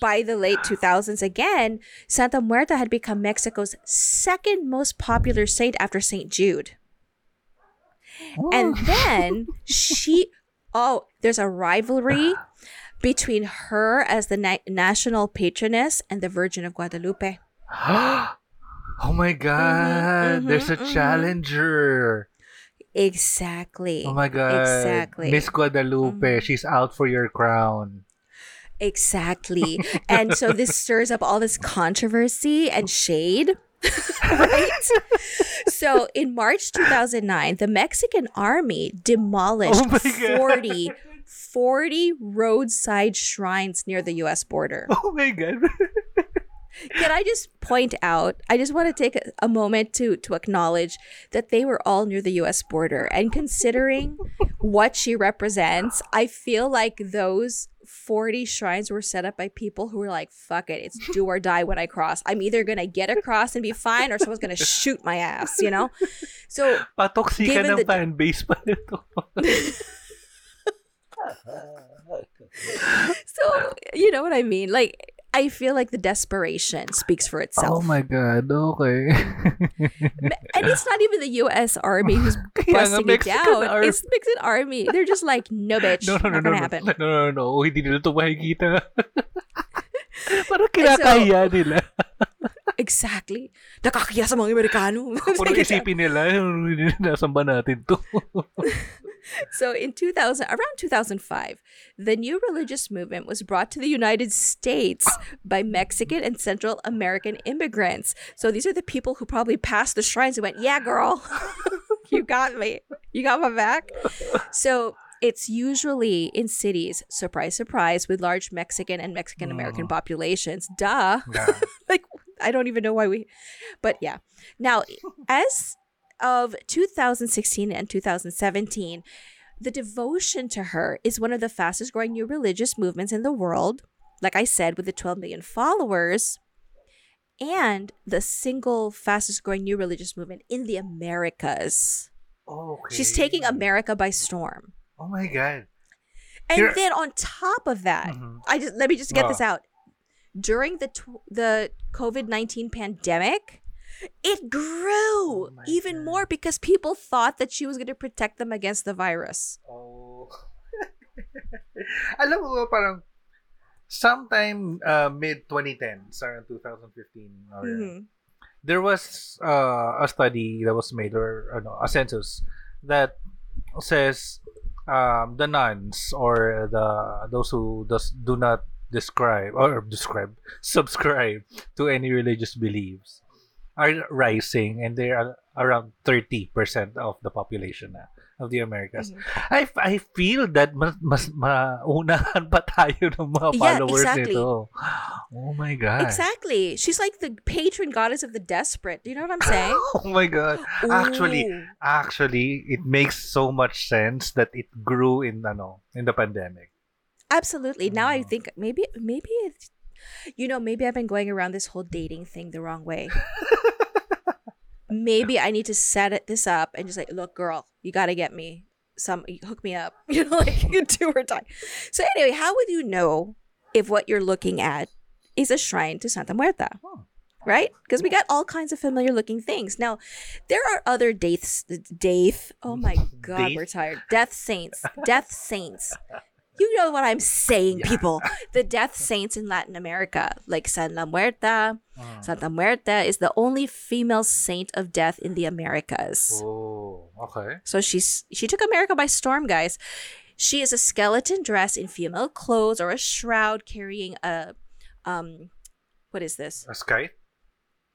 by the late 2000s, again, Santa Muerte had become Mexico's second most popular saint after St. Jude. And oh. then she, Oh, there's a rivalry *laughs* between her as the na- national patroness and the Virgin of Guadalupe. *gasps* oh my god, mhm, there's a mhm. challenger. Exactly. Oh my god. Exactly. Miss Guadalupe, Mhm. she's out for your crown. Exactly. *laughs* and so this stirs up all this controversy and shade. *laughs* right? So in March 2009, the Mexican army demolished Oh 40, 40 roadside shrines near the US border. *laughs* Oh my god. *laughs* Can I just point out? I just want to take a, a moment to to acknowledge that they were all near the U.S. border, and considering what she represents, I feel like those forty shrines were set up by people who were like, "Fuck it, it's do or die when I cross. I'm either gonna get across and be fine, or someone's gonna shoot my ass." You know. So Patoksika Given ng the- fan base pa nito. *laughs* *laughs* so you know what I mean? Like. I feel like the desperation speaks for itself. oh my god, okay. and it's not even the U.S. Army *laughs* who's busting it down. army. It's Mexican Army. They're just like, no, bitch, no, no, no, not no, gonna no. happen. No, no, no, no. Hindi nila ito makikita. Parang kinakaya nila. *laughs* Exactly. Nakakahiya sa mga Amerikano. Kung isipin nila, nasan ba natin to? So in 2000, around 2005, the new religious movement was brought to the United States by Mexican and Central American immigrants. So these are the people who probably passed the shrines and went, "Yeah, girl, *laughs* you got me. You got my back." So it's usually in cities, surprise, surprise, with large Mexican and Mexican American Mm. populations. Duh. Yeah. *laughs* like I don't even know why we but yeah. Now as of 2016 and 2017, the devotion to her is one of the fastest growing new religious movements in the world. Like I said, with the 12 million followers, and the single fastest growing new religious movement in the Americas. Okay. She's taking America by storm. Oh my god. And Here- then on top of that, Mhm. I just let me just get this out. During the tw- the COVID nineteen pandemic, it grew Oh even God. more because people thought that she was going to protect them against the virus. Oh. *laughs* Alam mo parang sometime uh, mid 2010, around 2015 or Mhm. there was uh, a study that was made or ano, a census that says um, the nuns or the those who does do not describe or describe *laughs* subscribe to any religious beliefs are rising and they're around 30% of the population na of the Americas. Mhm. I, I feel that mas, mas maunahan pa tayo ng mga Yeah, followers exactly. nito. Oh my God. Exactly. She's like the patron goddess of the desperate. Do you know what I'm saying? *laughs* Oh my God. Actually, Ooh. actually, it makes so much sense that it grew in ano in the pandemic. Absolutely. Now I Oh. think maybe maybe it's, you know maybe I've been going around this whole dating thing the wrong way. *laughs* maybe I need to set it this up and just like, look, girl, you got to get me some, hook me up, *laughs* you know, like you do or die. So anyway, how would you know if what you're looking at is a shrine to Santa Muerte? Oh. Right? Because we got all kinds of familiar looking things. Now, there are other deaths, death. Oh my *laughs* God, Death? we're tired. Death saints, death saints. You know what I'm saying, Yeah. people. The death saints in Latin America, like Santa Muerte. Ah. Santa Muerte is the only female saint of death in the Americas. Oh, okay. So she's she took America by storm, guys. She is a skeleton dressed in female clothes or a shroud carrying a um what is this? A sky?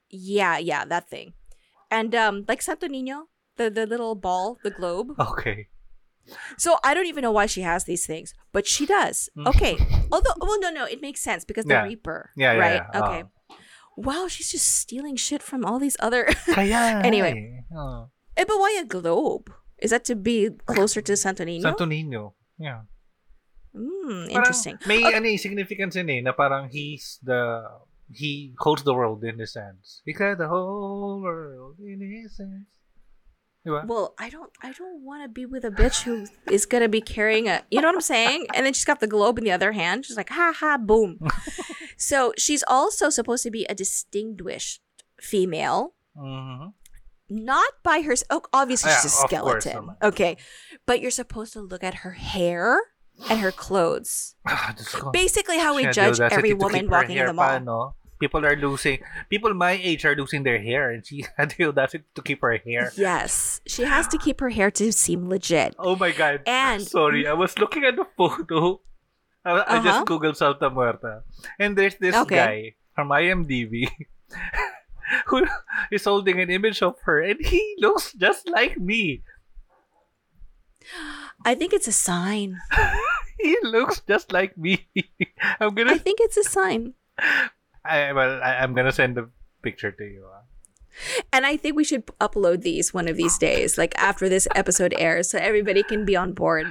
Yeah, yeah, that thing. And um like Santo Niño, the the little ball, the globe. Okay. So I don't even know why she has these things, but she does. Okay. Although well no no, it makes sense because the Yeah. Reaper. Yeah, yeah, right? yeah. Okay. Ah. Wow, she's just stealing shit from all these other *laughs* Kaya Anyway. eh. Oh. Eh, but why a globe? Is that to be closer to Santo Nino? Santo Niño. Yeah. Hmm, Parang interesting. May ano eh, significance yun eh, na parang he's the, he holds the world in his hands. He got the whole world in his hands. Diba? Well, I don't I don't want to be with a bitch who is going to be carrying a you know what I'm saying? And then she's got the globe in the other hand. She's like, "Ha ha, boom." *laughs* so, she's also supposed to be a distinguished female. Mhm. not by her. Oh, obviously she's a Yeah, course skeleton. naman. Okay, but you're supposed to look at her hair and her clothes. *sighs* Basically, how we She had the judge every woman walking in the mall. People are losing, people my age are losing their hair and she *laughs* had the audacity to keep her hair. Yes, she has to keep her hair to seem legit. Oh my god. And- Sorry, I was looking at the photo. I, I just Uh-huh. googled Santa Muerte. And there's this Okay. guy from IMDb *laughs* who is holding an image of her and he *laughs* looks just like me. I think it's a sign. He looks just like me. I'm gonna i think it's a sign. I, well, I, I'm gonna send the picture to you. ah. And I think we should upload these one of these days, like after this episode airs, so everybody can be on board.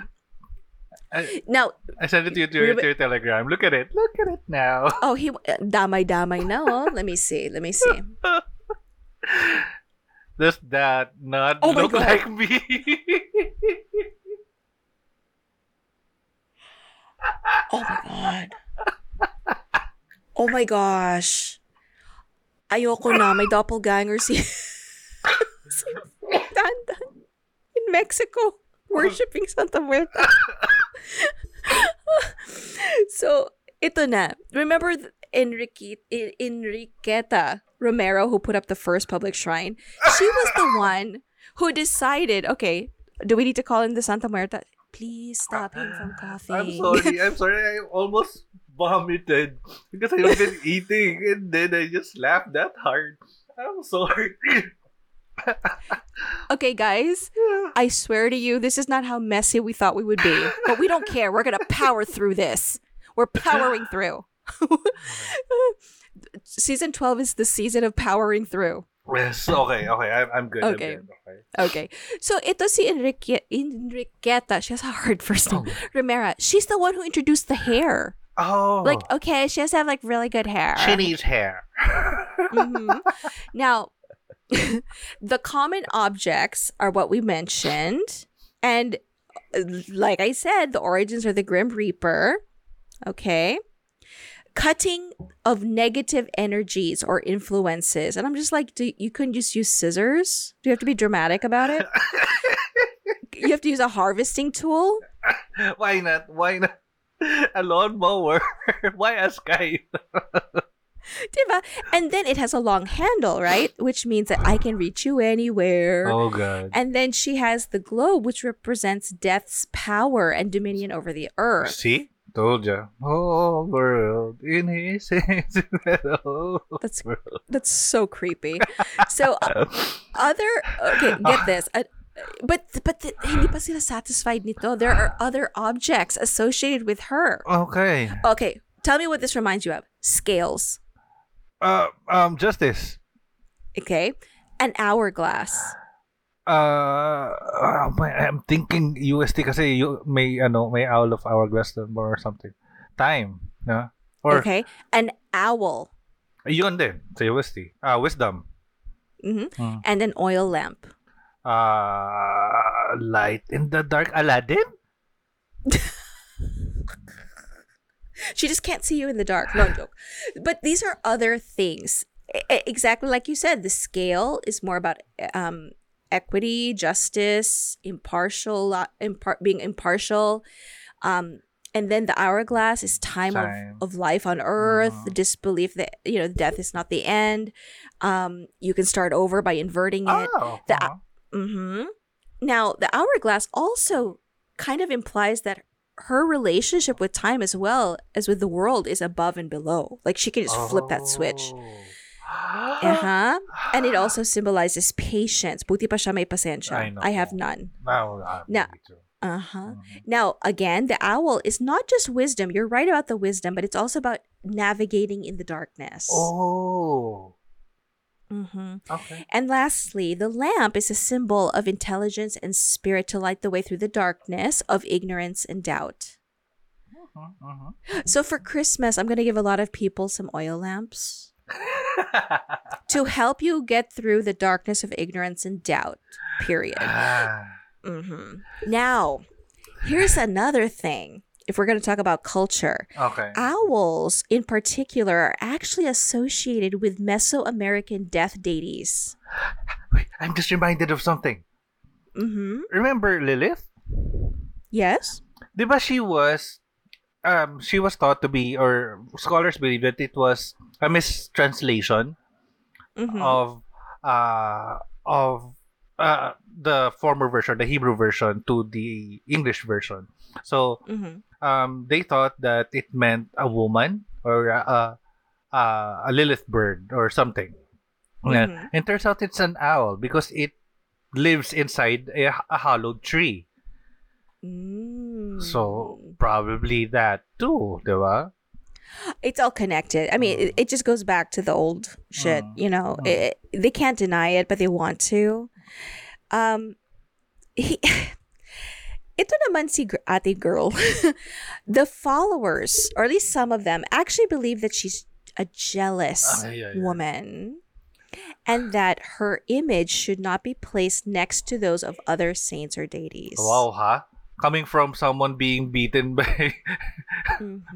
I, Now, I sent it to you to your, to your telegram. Look at it. Look at it now. *laughs* oh, he damay damay na. Oh. Let me see. Let me see. *laughs* Does that not Oh look like me? *laughs* Oh my god. Oh my gosh. Ayoko na. May doppelganger si... *laughs* si Dandan in Mexico worshipping Santa Muerte. *laughs* so, ito na. Remember Enrique, En- Enriqueta Romero who put up the first public shrine? She was the one who decided, okay, do we need to call in the Santa Muerte? Please stop him from *laughs* coughing. I'm sorry. I'm sorry. I almost vomited because I've been *laughs* eating and then I just laughed that hard. I'm sorry. *laughs* Okay, guys, I swear to you, this is not how messy we thought we would be. But we don't care. We're going to power through this. We're powering through. *laughs* season 12 is the season of powering through. Yes. Okay. Okay. I'm, I'm good. Okay. I'm good. Okay. Okay. So, ito si Enrique, Enriqueta. She has a hard first name. Oh. Romera. She's the one who introduced the hair. Oh. Like, okay, she has to have, like, really good hair. she needs hair. *laughs* Mhm. Now, *laughs* the common objects are what we mentioned. And uh, like I said, the origins are the Grim Reaper. Okay. Cutting of negative energies or influences. And I'm just like, do, you couldn't just use scissors? Do you have to be dramatic about it? *laughs* you have to use a harvesting tool? Why not? Why not? A lawnmower. *laughs* Why a sky? Diba? And then it has a long handle, right? Which means that I can reach you anywhere. Oh god. And then she has the globe, which represents death's power and dominion over the earth. See? Told ya. Whole world in his hands. *laughs* That's world. that's so creepy. So uh, *laughs* other okay, get this. Uh, but but the, hindi pa sila satisfied nito. There are other objects associated with her. Okay. Okay, tell me what this reminds you of. Scales. Uh, um, justice. Okay, an hourglass. Uh, uh, may- I'm thinking UST kasi you, may ano may owl of hourglass or something. Time, no? Or Okay, an owl. yun din sa UST. Ah, wisdom. hmm Hmm. And an oil lamp. Uh, light in the dark. Aladdin? She just can't see you in the dark. No joke. But these are other things. E- Exactly like you said, the scale is more about um, equity, justice, impartial, uh, impar- being impartial. Um, and then the hourglass is time, Time. Of, of life on earth, the Mhm. disbelief that you know death is not the end. Um, you can start over by inverting it. Oh. The- uh-huh. Hmm Now, the hourglass also kind of implies that her relationship with time as well as with the world is above and below. Like she can just flip that switch. Oh. *gasps* Uh-huh. And it also symbolizes patience. Buti pa siya may pasensya. I. I have none. Now, uh, too. Uh-huh. Mhm. Now, again, the owl is not just wisdom. You're right about the wisdom, but it's also about navigating in the darkness. Oh. Hmm Okay. And lastly, the lamp is a symbol of intelligence and spirit to light the way through the darkness of ignorance and doubt. Mhm, mhm. So for Christmas, I'm going to give a lot of people some oil lamps *laughs* to help you get through the darkness of ignorance and doubt. Period. Ah. hmm Now, here's another thing. If we're going to talk about culture, Okay. owls in particular are actually associated with Mesoamerican death deities. Wait, I'm just reminded of something. Mm-hmm. Remember Lilith? Yes. Di ba she was um she was thought to be or scholars believe that it was a mistranslation Mm-hmm. of uh of uh the former version, the Hebrew version to the English version. So mm-hmm. Um they thought that it meant a woman or a a, a Lilith bird or something. And, Mhm. and turns out it's an owl because it lives inside a, a hollowed tree. Mm. So probably that too, di ba? it's all connected. I mean, it, it just goes back to the old shit. Mm. You know, Mm. It- they can't deny it, but they want to. Um, he, *laughs* ito naman si ate girl. *laughs* the followers, or at least some of them, actually believe that she's a jealous Ay, ay, ay. woman. And that her image should not be placed next to those of other saints or deities. Wow, ha? Coming from someone being beaten *laughs* by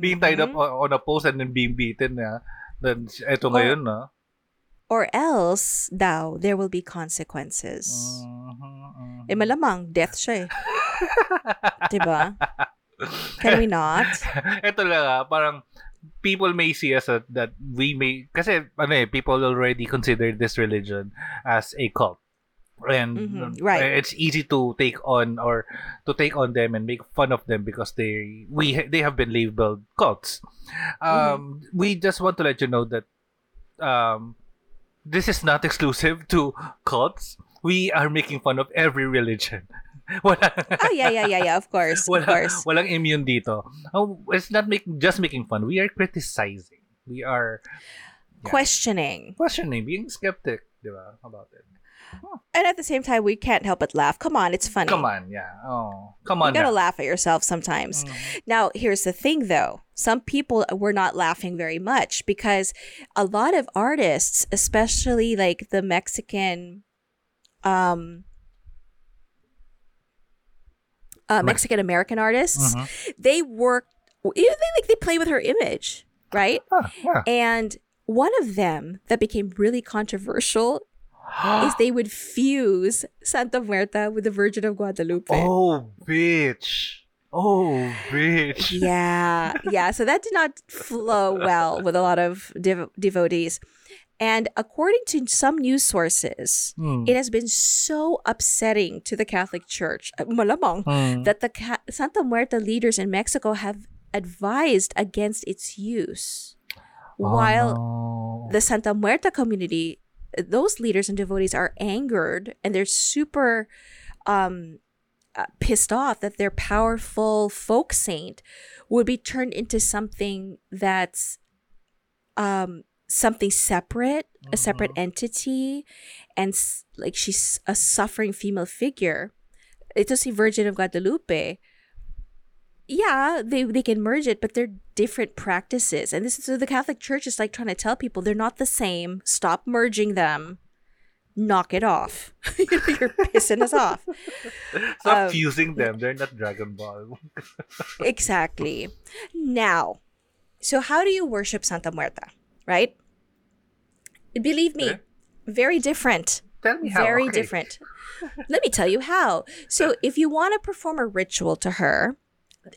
being tied up Mhm. on, a post and then being beaten, yeah. Then eto ngayon, na. Or else, daw, there will be consequences. Mhm, Eh, mhm. malamang, death siya eh. Diba? Can we not? *laughs* Ito lang ah, parang people may see us at that we may kasi ano eh people already consider this religion as a cult and Mhm, right. it's easy to take on or to take on them and make fun of them because they we they have been labeled cults um we just want to let you know that um this is not *laughs* exclusive to cults we are making fun of every religion *laughs* wala Oh, yeah, yeah, yeah, yeah, of course, of wala, course. walang immune dito. Oh, it's not make, just making fun. We are criticizing. We are Yeah. Questioning. questioning, being skeptic, di ba, about it. And at the same time, we can't help but laugh. Come on, it's funny. Come on, yeah. Oh, come on. You gotta now. laugh at yourself sometimes. Mm. Now, here's the thing though. Some people were not laughing very much because a lot of artists, especially like the Mexican um uh, Mex- Mexican American artists, Mhm. they work you know, they like they play with her image, right? Ah, yeah. And one of them that became really controversial *gasps* is they would fuse Santa Muerte with the Virgin of Guadalupe. oh, bitch. Oh, bitch. Yeah, yeah. So that did not flow well with a lot of dev- devotees. And according to some news sources, Hmm. it has been so upsetting to the Catholic Church, uh, malamang, Hmm. that the Ca- Santa Muerte leaders in Mexico have advised against its use. Oh, While no. the Santa Muerte community, those leaders and devotees are angered and they're super um, uh, pissed off that their powerful folk saint would be turned into something that's um, something separate, a separate entity, and s- like she's a suffering female figure. Ito si Virgin of Guadalupe. Yeah, they they can merge it, but they're different practices. And this is so the Catholic Church is like trying to tell people they're not the same. Stop merging them. Knock it off. *laughs* You're pissing us off. *laughs* Stop um, fusing them. They're not Dragon Ball. *laughs* Exactly. Now, so how do you worship Santa Muerte? Right? Believe me, very different. Tell me how. very different. Let me tell you how. So, *laughs* if you want to perform a ritual to her,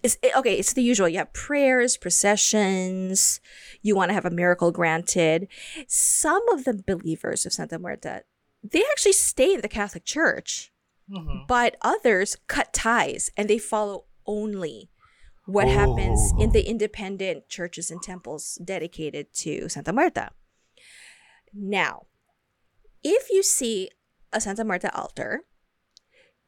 it's, it- okay, it's the usual. You have prayers, processions. You want to have a miracle granted. Some of the believers of Santa Muerte, they actually stay in the Catholic Church, Mhm. but others cut ties and they follow only what happens in Oh. the independent churches and temples dedicated to Santa Muerte. Now, if you see a Santa Muerte altar,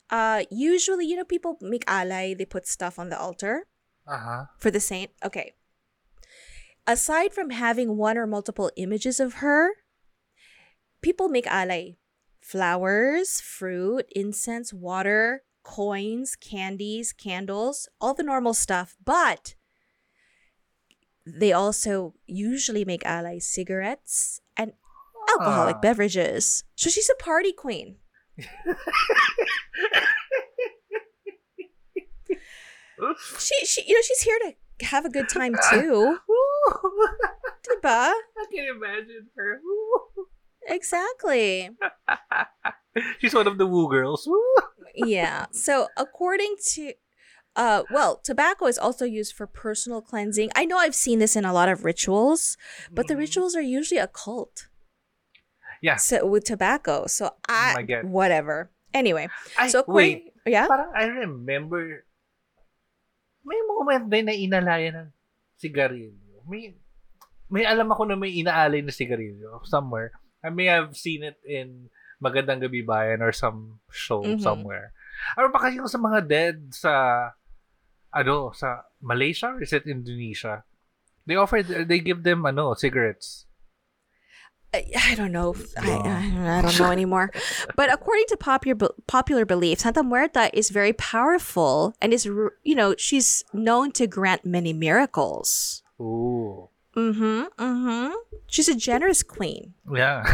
uh, usually, you know, people make alay, they put stuff on the altar Uh-huh. for the saint. Okay. Aside from having one or multiple images of her, people make alay. Flowers, fruit, incense, water, coins, candies, candles, all the normal stuff. But they also usually make alay cigarettes alcoholic Ah. beverages. So she's a party queen. She, she, you know, she's here to have a good time *laughs* too. Diba? I can imagine her. Exactly. *laughs* She's one of the woo girls. Yeah. So according to uh well, tobacco is also used for personal cleansing. I know I've seen this in a lot of rituals, but the Mhm. rituals are usually occult. Yeah. So with tobacco. So I get. whatever. Anyway, Ay, so wait. yeah. Parang I remember may moment din na inalayan ng sigarilyo. May may alam ako na may inaalay na sigarilyo somewhere. I may have seen it in Magandang Gabi Bayan or some show Mhm. somewhere. Or baka yung sa mga dead sa ano, sa Malaysia or is it Indonesia? They offer, they give them ano, cigarettes. I, don't know. I, No. I, I don't know anymore. *laughs* but according to popular popular belief, Santa Muerte is very powerful and is you know she's known to grant many miracles. Ooh. Mm-hmm. Mm-hmm. She's a generous queen. Yeah.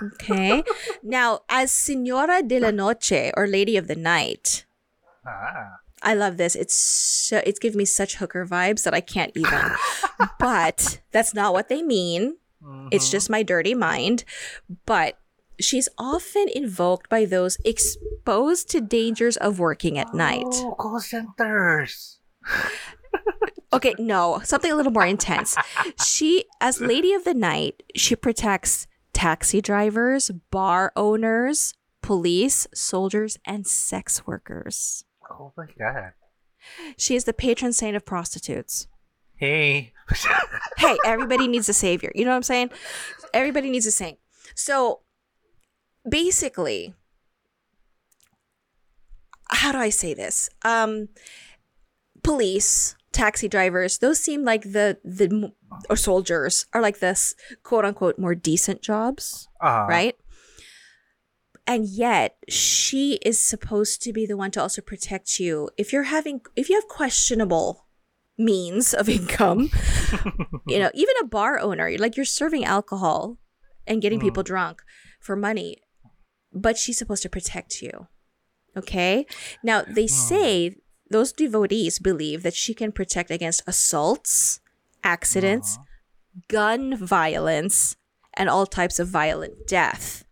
*laughs* Okay. now, as Senora de la Noche or Lady of the Night, ah. I love this. It's so, it's giving me such hooker vibes that I can't even. *laughs* but that's not what they mean. It's Mhm. just my dirty mind. But she's often invoked by those exposed to dangers of working at night. Oh, call centers. *laughs* Okay, no, something a little more intense. She, as Lady of the Night, she protects taxi drivers, bar owners, police, soldiers, and sex workers. Oh my God. She is the patron saint of prostitutes. Hey. Hey, everybody needs a savior. You know what I'm saying? Everybody needs a saint. So basically, how do I say this? Um, police, taxi drivers, those seem like the the or soldiers are like this quote unquote more decent jobs, Ah. right? And yet, she is supposed to be the one to also protect you if you're having if you have questionable means of income you know, even a bar owner, like you're serving alcohol and getting mm-hmm. people drunk for money, but she's supposed to protect you. Okay? Now, they oh. say those devotees believe that she can protect against assaults, accidents, uh-huh. gun violence, and all types of violent death.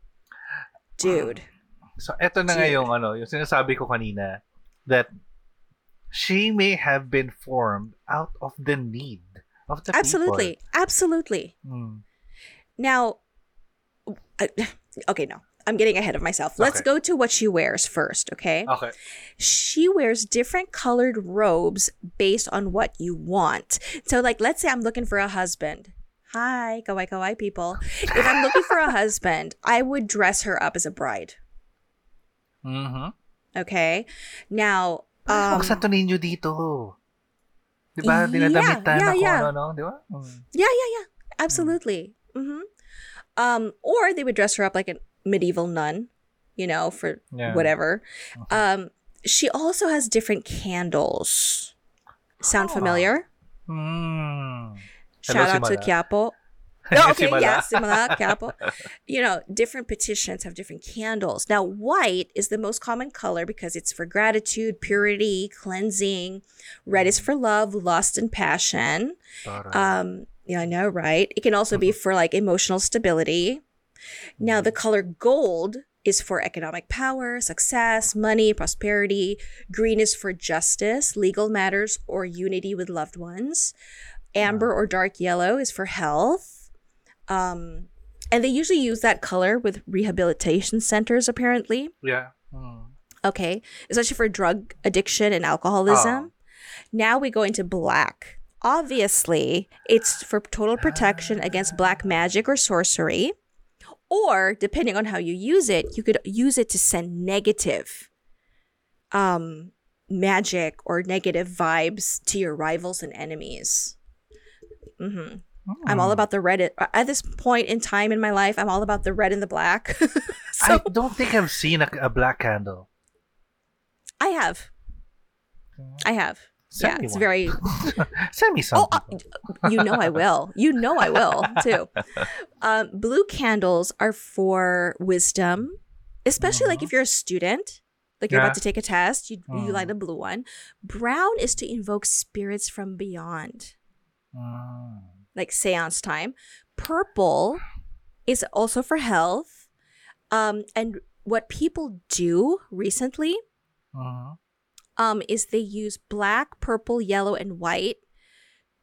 Dude. So, eto na nga Dude. yung, ano, yung sinasabi ko kanina, that she may have been formed out of the need of the Absolutely. Absolutely. people. Mm. Now, I- *sighs* okay, no. I'm getting ahead of myself. Let's go to what she wears first, okay? Okay. She wears different colored robes based on what you want. So, like, let's say I'm looking for a husband. Hi, kawaii kawaii people. If I'm looking for a *laughs* husband, I would dress her up as a bride. Mm-hmm. Okay? Now, Um, um, Santo Niño dito. Di ba? Yeah, Dinadamitan yeah, ako, yeah. ano, no? Di ba? Mm. Yeah, yeah, yeah. Absolutely. hmm Um, or they would dress her up like a medieval nun, you know, for Yeah. whatever. Um, she also has different candles. Sound Ah. familiar? Mm. Shout out to Simala. Quiapo. *laughs* Oh, okay, yeah, Simala. *laughs* You know, different petitions have different candles. Now, white is the most common color because it's for gratitude, purity, cleansing. Red is for love, lust, and passion. Um, yeah, I know, right? It can also be for like emotional stability. Now, the color gold is for economic power, success, money, prosperity. Green is for justice, legal matters, or unity with loved ones. Amber or dark yellow is for health. Um, and they usually use that color with rehabilitation centers, apparently. yeah. Mm. Okay, especially for drug addiction and alcoholism. Now we go into black. Obviously, it's for total protection against black magic or sorcery. Or, depending on how you use it, you could use it to send negative um, magic or negative vibes to your rivals and enemies. Hmm I'm all about the red. At this point in time in my life, I'm all about the red and the black. *laughs* so I don't think I've seen a, a black candle. I have. I have. Send yeah, it's one. very. *laughs* Send me some. Oh, uh, you know I will. You know I will too. *laughs* Um, blue candles are for wisdom, especially like if you're a student, like you're Yeah. about to take a test. You you Mm. light a blue one. Brown is to invoke spirits from beyond, Mm. Like seance time. Purple is also for health. Um, and what people do recently Mhm. um, is they use black, purple, yellow, and white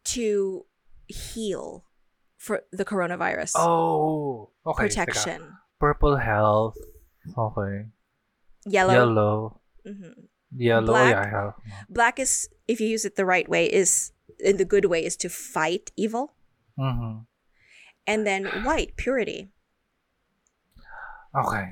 to heal for the coronavirus Oh, okay. teka. protection. Purple health. Okay. Yellow. Yellow. mhm. Yellow. Black. Yeah, health. Black is, if you use it the right way, is in the good way is to fight evil, Mm-hmm. and then white purity. Okay.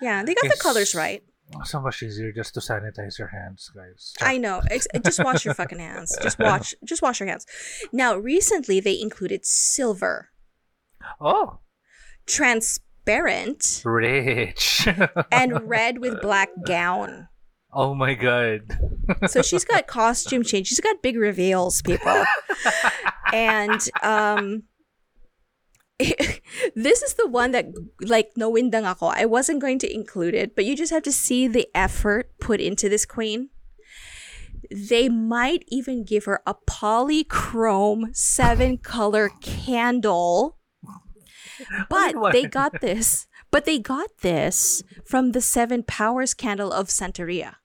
Yeah, they got the colors right. So much easier just to sanitize your hands, guys. I know. Just wash your fucking hands. Just *laughs* wash. Just wash your hands. Now, recently they included silver, Oh, transparent, rich. *laughs* and red with black gown. Oh my god. So she's got costume change. She's got big reveals, people. *laughs* and um *laughs* this is the one that like no windang ako. I wasn't going to include it, but you just have to see the effort put into this queen. They might even give her a polychrome seven color candle. But they got this. But they got this from the Seven Powers candle of Santeria.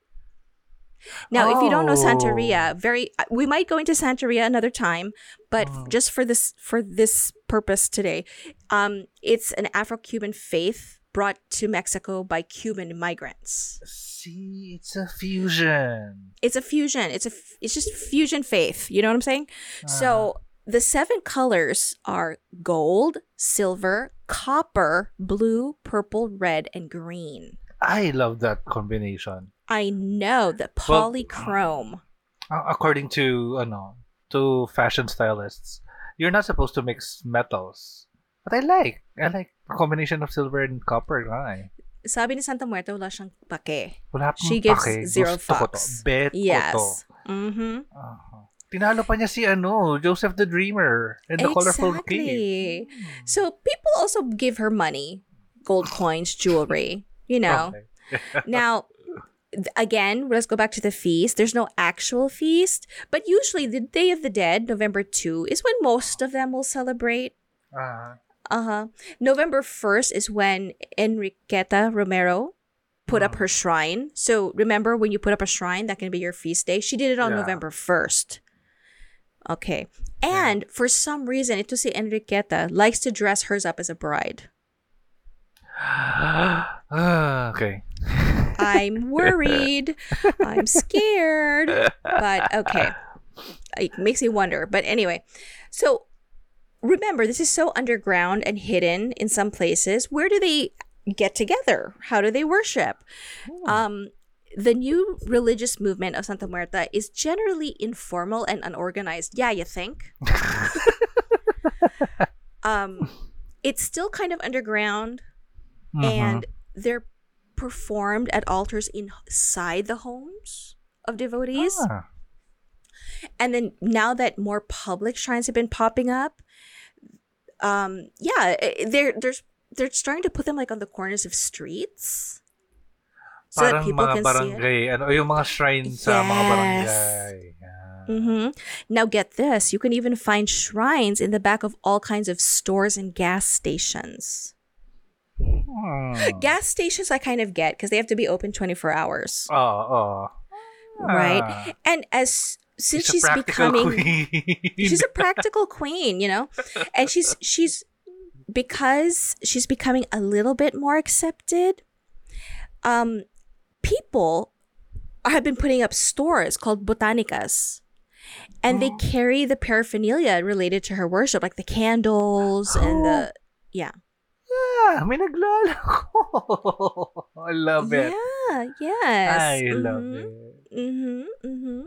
Now, if you don't know Oh. Santeria, very we might go into Santeria another time, but Oh. just for this for this purpose today, um, it's an Afro-Cuban faith brought to Mexico by Cuban migrants. See, it's a fusion. It's a fusion. It's a it's just fusion faith. You know what I'm saying? So the seven colors are gold, silver, copper, blue, purple, red, and green. I love that combination. I know the polychrome. Uh, according to ano, to fashion stylists, you're not supposed to mix metals. But I like. I like a combination of silver and copper. Eh. Sabi ni Santa Muerte, wala siyang pake. Wala pang She gives pake. zero Gusto ko to. fucks. Bet ko to. Yes. Mm-hmm. Aha. Tinalo pa niya si ano, Joseph the Dreamer and the colorful. Exactly. So people also give her money, gold coins, jewelry. You know. Okay. *laughs* Now, again, let's go back to the feast. There's no actual feast, but usually the Day of the Dead, November 2, is when most of them will celebrate. Ah, Uh huh. November 1st is when Enriqueta Romero put up her shrine. So remember when you put up a shrine, that can be your feast day. She did it on Yeah. November 1st. Okay. And for some reason, ito si Enriqueta likes to dress hers up as a bride. *sighs* Ah, okay. *laughs* I'm worried. I'm scared. But okay. It makes me wonder. But anyway, so remember, this is so underground and hidden in some places. Where do they get together? How do they worship? Um, the new religious movement of Santa Muerte is generally informal and unorganized. Yeah, you think? *laughs* um, it's still kind of underground Mhm. and they're performed at altars inside the homes of devotees. Ah, And then now that more public shrines have been popping up, um, yeah, they're there's they're starting to put them like on the corners of streets, so that parang people mga can see it. barangay, ano, yung mga shrine sa mga Yes. barangay. Ah. hmm Now get this: you can even find shrines in the back of all kinds of stores and gas stations. Gas stations, I kind of get because they have to be open twenty four hours, Oh, oh. right? Ah. And as since She's she's, becoming she's a practical *laughs* queen, you know? And she's she's because she's becoming a little bit more accepted. Um people have been putting up stores called botanicas. And they carry the paraphernalia related to her worship, like the candles and the *gasps* yeah. Ah, may naglalako. *laughs* I love it. Yeah, yes. I love Mhm. it. Mm-hmm, mm-hmm.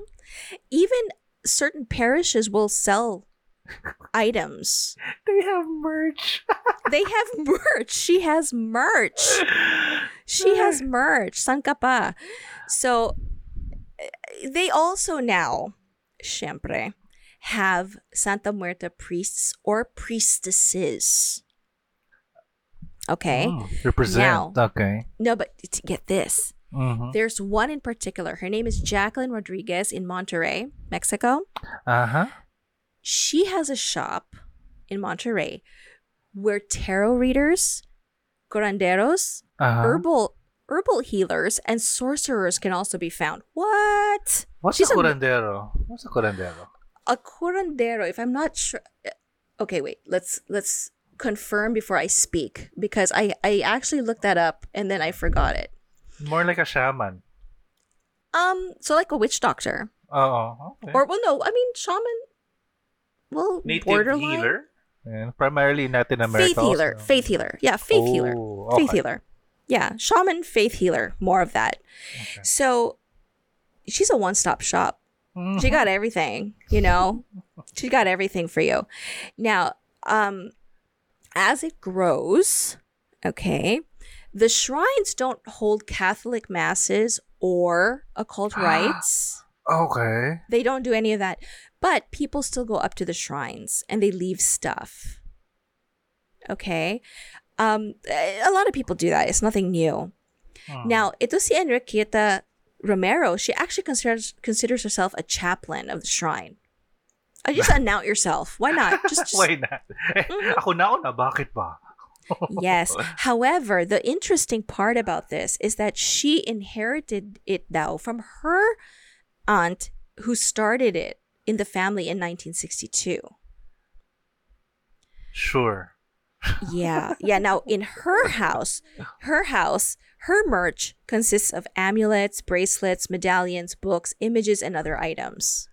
Even certain parishes will sell items. *laughs* They have merch. *laughs* They have merch. She has merch. She has merch. San ka pa? So, eh, they also now, syempre, have Santa Muerte priests or priestesses. Okay? Mm, represent. Now- Okay. No, but t- get this. Mhm. There's one in particular. Her name is Jacqueline Rodriguez in Monterrey, Mexico. Uh-huh. She has a shop in Monterrey where tarot readers, curanderos, Uh-huh. herbal herbal healers, and sorcerers can also be found. What? What's She's a a- curandero? What's a curandero? A curandero, if I'm not sure Okay, wait. Let's let's confirm before I speak because I I actually looked that up and then I forgot it. More like a shaman. Um, so like a witch doctor. Oo. Okay. Or well no, I mean shaman well Native borderline healer? Yeah, primarily in Latin America. faith healer. also. Faith healer. Yeah, faith healer. Oh, Faith healer. Yeah, shaman, faith healer. More of that. Okay. So she's a one-stop shop. Mhm. She got everything, you know. she got everything for you. Now, um as it grows, okay, the shrines don't hold Catholic masses or occult rites. Okay. They don't do any of that. But people still go up to the shrines and they leave stuff. Okay? Um, a lot of people do that. It's nothing new. Hmm. Now, ito si Enriqueta Romero, she actually considers considers herself a chaplain of the shrine. Uh, just announce yourself. Why not? Just, *laughs* just Why not? Eh, Mm-hmm. Ako na una, bakit ba? *laughs* yes. However, the interesting part about this is that she inherited it now from her aunt who started it in the family in 1962. Sure. Yeah. Yeah. Now, in her house, her house, her merch consists of amulets, bracelets, medallions, books, images, and other items.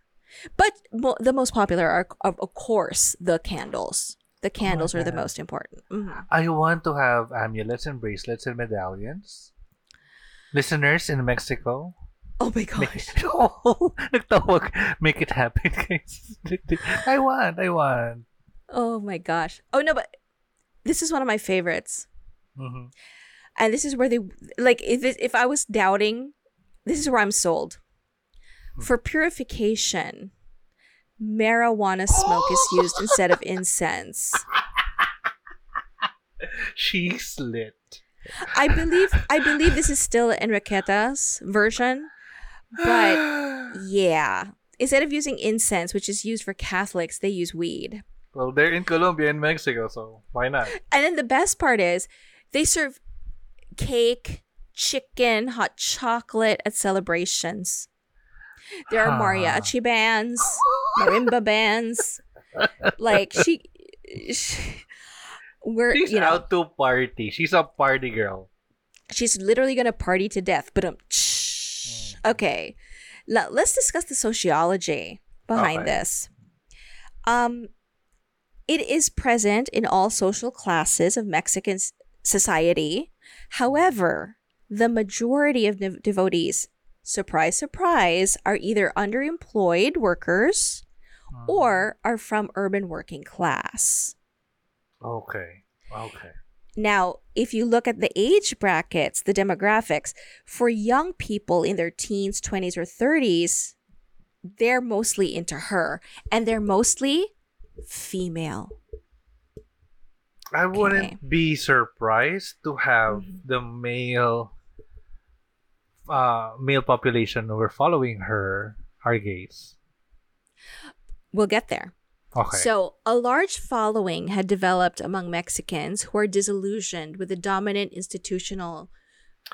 But mo- the most popular are, of, course, the candles. The candles are the most important. Mhm. I want to have amulets and bracelets and medallions. Listeners in Mexico, Oh my make gosh. *laughs* oh, nagtawag. Make it happen, *laughs* guys. I want, I want. Oh my gosh. Oh no, but this is one of my favorites. Mhm. And this is where they like if if I was doubting, this is where I'm sold. For purification, marijuana smoke is used instead of incense. *laughs* She's lit. I believe I believe this is still Enriqueta's version, but *gasps* yeah. Instead of using incense, which is used for Catholics, they use weed. well, they're in Colombia and Mexico, so why not? And then the best part is they serve cake, chicken, hot chocolate at celebrations. There are mariachi bands, marimba bands. Like she, she we're She's you know out to party. She's a party girl. she's literally gonna party to death. But um, Hmm. okay, Now, let's discuss the sociology behind Okay. this. Um, it is present in all social classes of Mexican s- society. However, the majority of dev- devotees, surprise, surprise, are either underemployed workers Hmm. or are from urban working class. Okay. Okay. Now, if you look at the age brackets, the demographics, for young people in their teens, 20s, or 30s, they're mostly into her and they're mostly female. I wouldn't be surprised to have Mm-hmm. the male uh male population who are following her are gays. We'll get there. Okay. So, a large following had developed among Mexicans who are disillusioned with the dominant institutional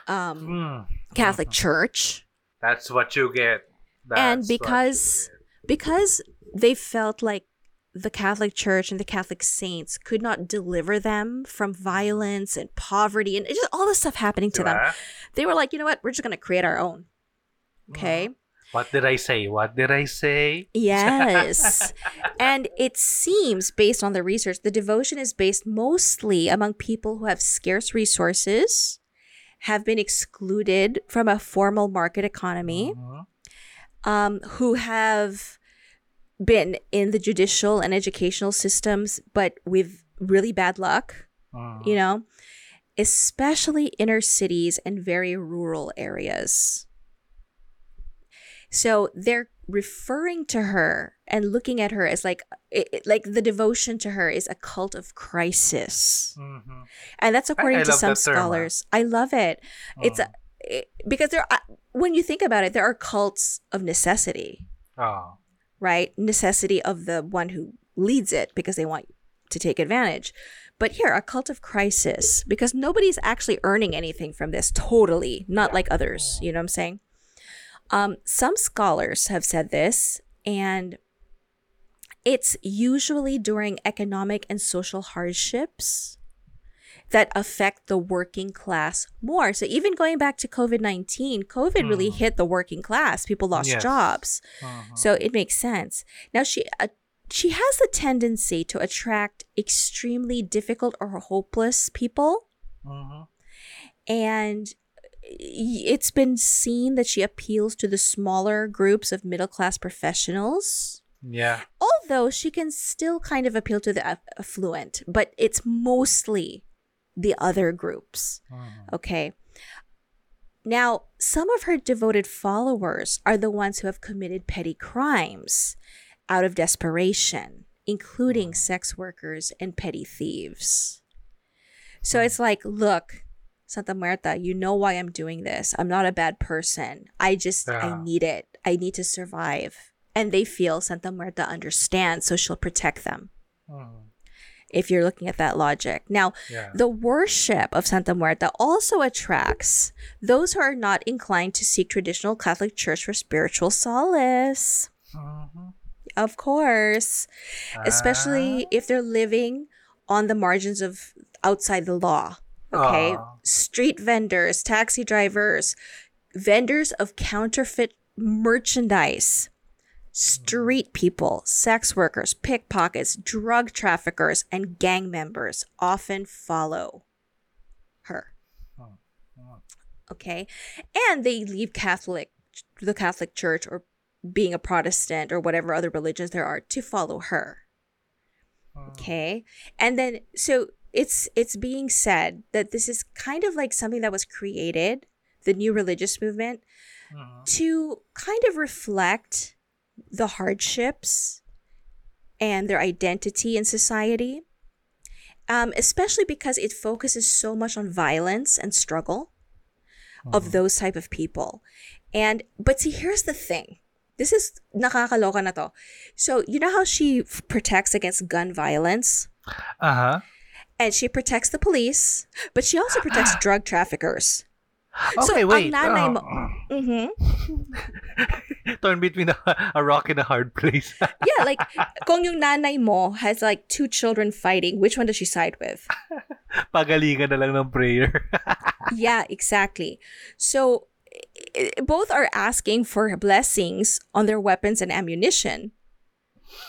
um, Hmm. Catholic Church That's what you get. That's and because because they felt like the Catholic Church and the Catholic saints could not deliver them from violence and poverty and just all this stuff happening to them. They were like, you know what? We're just going to create our own. Okay? What did I say? What did I say? Yes. *laughs* and it seems, based on the research, the devotion is based mostly among people who have scarce resources, have been excluded from a formal market economy, Mhm. um, who have been in the judicial and educational systems, but with really bad luck, Mhm. you know, especially inner cities and very rural areas. So they're referring to her and looking at her as like, it, it- like the devotion to her is a cult of crisis, Mhm. and that's according I to some that term, scholars. I love it. It's Mhm. a, it, because there, are, when you think about it, there are cults of necessity Oh. Right? Necessity of the one who leads it because they want to take advantage. But here, a cult of crisis, because nobody's actually earning anything from this totally, not like others. You know what I'm saying? Um, some scholars have said this, and it's usually during economic and social hardships that affect the working class more. So even going back to COVID 19, COVID really Mm. hit the working class. People lost Yes. jobs. Uh-huh. So it makes sense. Now she uh, she has a tendency to attract extremely difficult or hopeless people Mhm. and it's been seen that she appeals to the smaller groups of middle class professionals. Yeah. Although she can still kind of appeal to the affluent, but it's mostly the other groups. Mhm. Okay. Now, some of her devoted followers are the ones who have committed petty crimes out of desperation, including sex workers and petty thieves. So it's like, look, Santa Muerte, you know why I'm doing this. I'm not a bad person. I just, I need it. I need to survive. And they feel Santa Muerte understands, so she'll protect them Mhm. If you're looking at that logic. Now, Yeah. the worship of Santa Muerte also attracts those who are not inclined to seek traditional Catholic Church for spiritual solace. Mhm. Of course, especially if they're living on the margins of outside the law. Okay? Ah. Street vendors, taxi drivers, vendors of counterfeit merchandise, street people, sex workers, pickpockets, drug traffickers, and gang members often follow her. Oh, oh. Okay? And they leave Catholic the Catholic Church or being a Protestant or whatever other religions there are to follow her. Okay? And then so it's it's being said that this is kind of like something that was created, the new religious movement, Mhm. to kind of reflect the hardships and their identity in society. Um, especially because it focuses so much on violence and struggle of those type of people. And but see, here's the thing. This is nakakaloka na to. So you know how she f- protects against gun violence Uh-huh. and she protects the police, but she also protects *gasps* drug traffickers. So, Okay, ang wait. nanay Oh. mo- Mm-hmm. *laughs* Torn between a, a rock and a hard place. *laughs* Yeah, like kung yung nanay mo has like two children fighting, which one does she side with? Pagalingan na lang ng prayer. *laughs* yeah, exactly. So both are asking for blessings on their weapons and ammunition.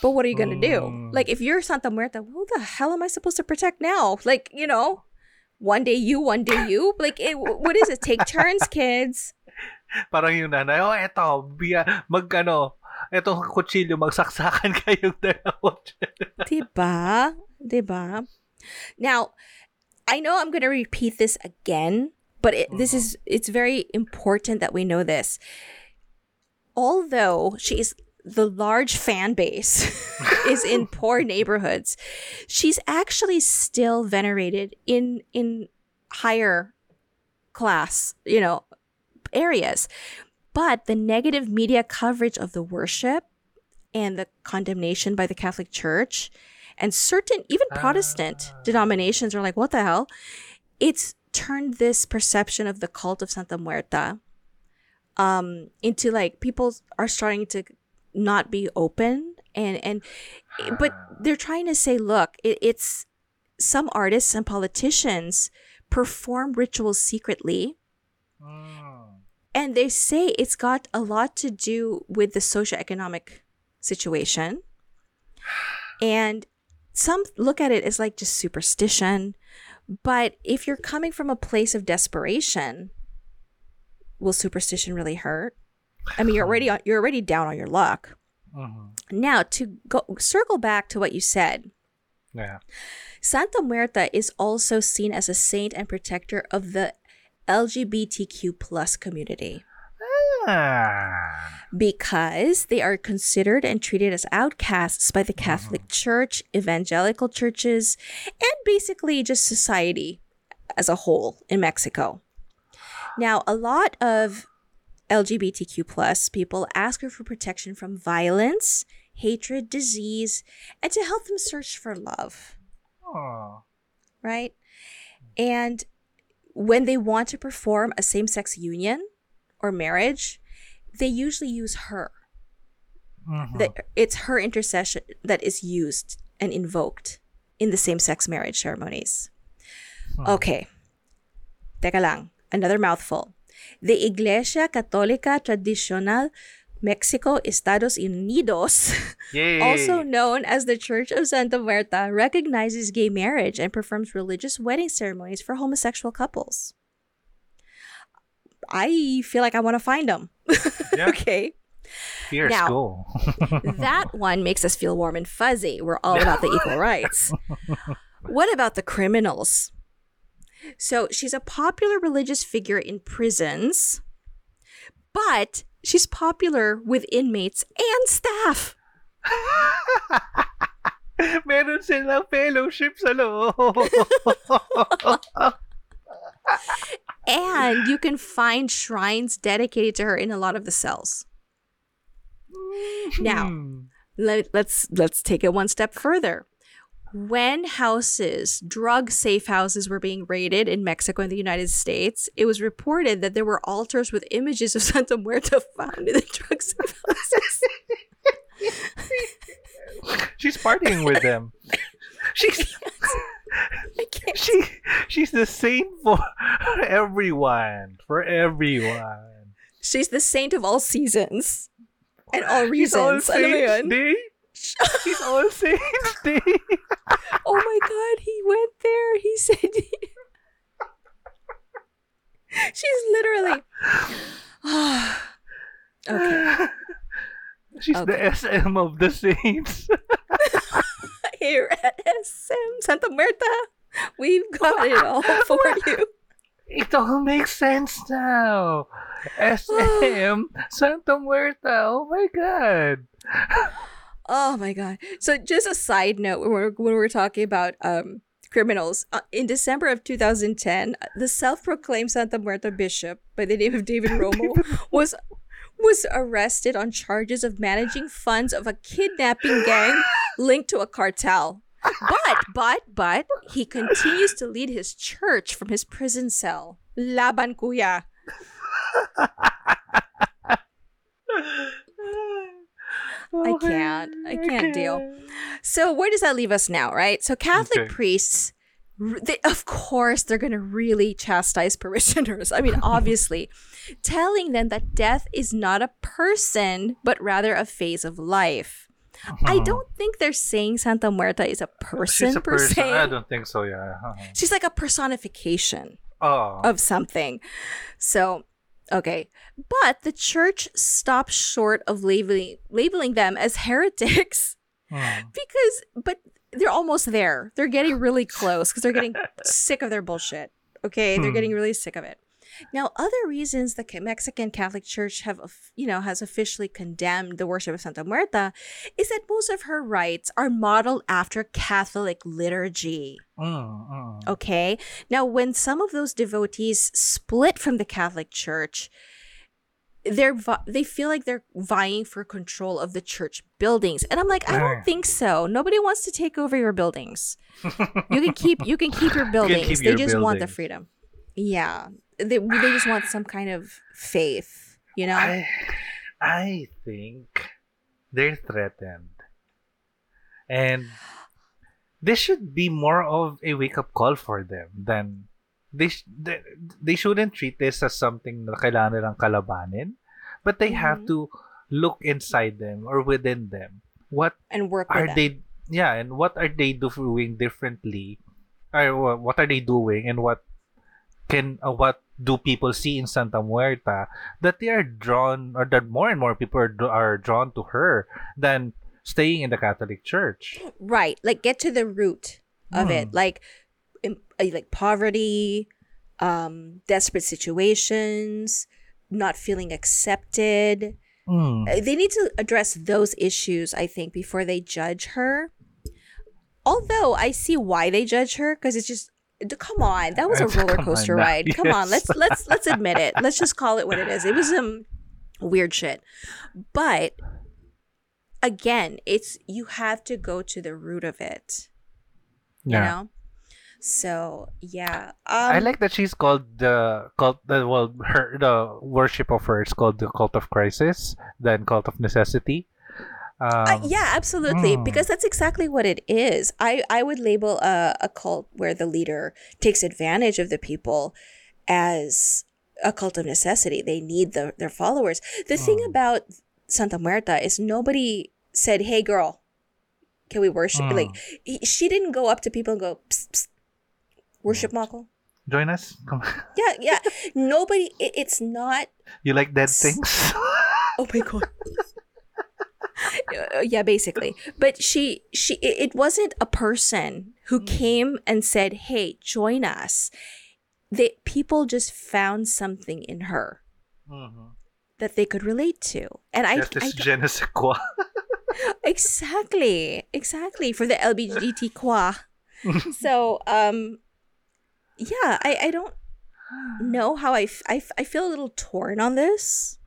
But what are you gonna do? Mm. Like if you're Santa Muerte, who the hell am I supposed to protect now? Like you know, one day you, one day you. Like it, what is it? Take *laughs* turns, kids. Parang yung nanay, oh, eto, biya, mag, ano, etong kutsilyo, magsaksakan *laughs* kayong dalawa. *laughs* Diba? Diba? Now, I know I'm going to repeat this again, but it, this mm. is it's very important that we know this. Although she is the large fan base *laughs* is in poor neighborhoods, she's actually still venerated in in higher class, you know, areas. But the negative media coverage of the worship and the condemnation by the Catholic Church and certain even Protestant denominations are like, what the hell? It's turned this perception of the cult of Santa Muerte um into like people are starting to not be open and and but they're trying to say look it, it's some artists and politicians perform rituals secretly and they say it's got a lot to do with the socioeconomic situation. And some look at it as like just superstition. But if you're coming from a place of desperation, will superstition really hurt? I mean, you're already on, you're already down on your luck. Mhm. Now to go circle back to what you said, Yeah. Santa Muerte is also seen as a saint and protector of the LGBTQ plus community. Ah. because they are considered and treated as outcasts by the Catholic Church, evangelical churches, and basically just society as a whole in Mexico. Now, a lot of LGBTQ plus people ask her for protection from violence, hatred, disease, and to help them search for love. Oh. right? And when they want to perform a same sex union or marriage, they usually use her. Mhm. That it's her intercession that is used and invoked in the same sex marriage ceremonies. Okay. Teka lang. Another mouthful. The Iglesia Católica Tradicional Mexico Estados Unidos Yay. also known as the Church of Santa Muerte, recognizes gay marriage and performs religious wedding ceremonies for homosexual couples. I feel like I want to find them. Yeah. *laughs* okay. Fierce Now- go. *laughs* That one makes us feel warm and fuzzy. We're all about the equal rights. *laughs* What about the criminals? So she's a popular religious figure in prisons, but she's popular with inmates and staff. *laughs* Meron silang fellowship sa loob. *laughs* And you can find shrines dedicated to her in a lot of the cells. Now, Hmm. Let, let's let's take it one step further. When houses, drug safe houses were being raided in Mexico and the United States, it was reported that there were altars with images of *laughs* Santa Muerte found in the drug safe houses. *laughs* She's partying with them. *laughs* She's she she's the saint for everyone. For everyone. She's the saint of all seasons and all all reasons. Yun? day. She's all saints day. Oh my god, he went there. He said She's literally *sighs* Okay. *laughs* She's the SM of the saints. *laughs* Here at SM Santa Muerte, we've got it all for *laughs* you. It all makes sense now. *sighs* SM Santa Muerte. Oh my god. Oh my god. So just a side note when we're when we're talking about um criminals uh, in December of 2010, the self-proclaimed Santa Muerte bishop by the name of *laughs* David Romo was was arrested on charges of managing funds of a kidnapping gang linked to a cartel. But but but he continues to lead his church from his prison cell. Laban kuya. *laughs* I can't. I can't deal. So where does that leave us now, right? So Catholic Okay. priests, they, of course, they're going to really chastise *laughs* parishioners. I mean, obviously, *laughs* telling them that death is not a person, but rather a phase of life. I don't think they're saying Santa Muerte is a person a per person. se. I don't think so, yeah. Uh-huh. She's like a personification Oh. of something. So, okay. But the church stopped short of labeling labeling them as *laughs* heretics Hmm. because but they're almost there. They're getting really close because they're getting *laughs* sick of their bullshit. Okay, they're Hmm. getting really sick of it. Now, other reasons the Mexican Catholic Church have, you know, has officially condemned the worship of Santa Muerte is that most of her rites are modeled after Catholic liturgy. Mm, mm. Okay. Now, when some of those devotees split from the Catholic Church, they're they feel like they're vying for control of the church buildings, and I'm like, I don't think so. Nobody wants to take over your buildings. You can *laughs* keep you can keep your buildings. keep they your just want the freedom. Yeah, they they just want *sighs* some kind of faith. You know. I, I think they're threatened. And this should be more of a wake up call for them than they, sh- they, they shouldn't treat this as something na kailangan nilang kalabanin, but they have Mhm. to look inside them or within them. What and work are they yeah and what are they doing differently or what are they doing and what can uh, what do people see in Santa Muerte that they are drawn or that more and more people are, are drawn to her than staying in the Catholic Church? Right. Like get to the root of it. Hmm. like im- uh, like poverty um desperate situations not feeling accepted. Mm. Uh, they need to address those issues i think before they judge her. Although i see why they judge her because it's just come on that was a *laughs* roller coaster ride come on let's let's let's *laughs* admit it let's just call it what it is it was some weird shit but again it's you have to go to the root of it You Yeah. know? So yeah. Um I like that she's called the cult. The well, her the worship of her is called the cult of crisis, then cult of necessity. Um, Uh, yeah, absolutely. mm. Because that's exactly what it is. I, I would label a, a cult where the leader takes advantage of the people as a cult of necessity. They need the, their followers. The thing Mm. about Santa Muerte is nobody said, hey, girl, can we worship? Mm. Like, he- she didn't go up to people and go, psst, psst, worship Mm. Mako. Join us. Come. Yeah, yeah. *laughs* Nobody, it, it's not You like dead S- things? Oh my god. *laughs* *laughs* Yeah, basically. But she she it wasn't a person who Mm. came and said, "Hey, join us." They people just found something in her Mhm. that they could relate to. And I, Yes, I this je ne sais *laughs* quoi. exactly, exactly for the LGBT qua. *laughs* so, um yeah, I I don't know how I, f- I, f- I feel a little torn on this.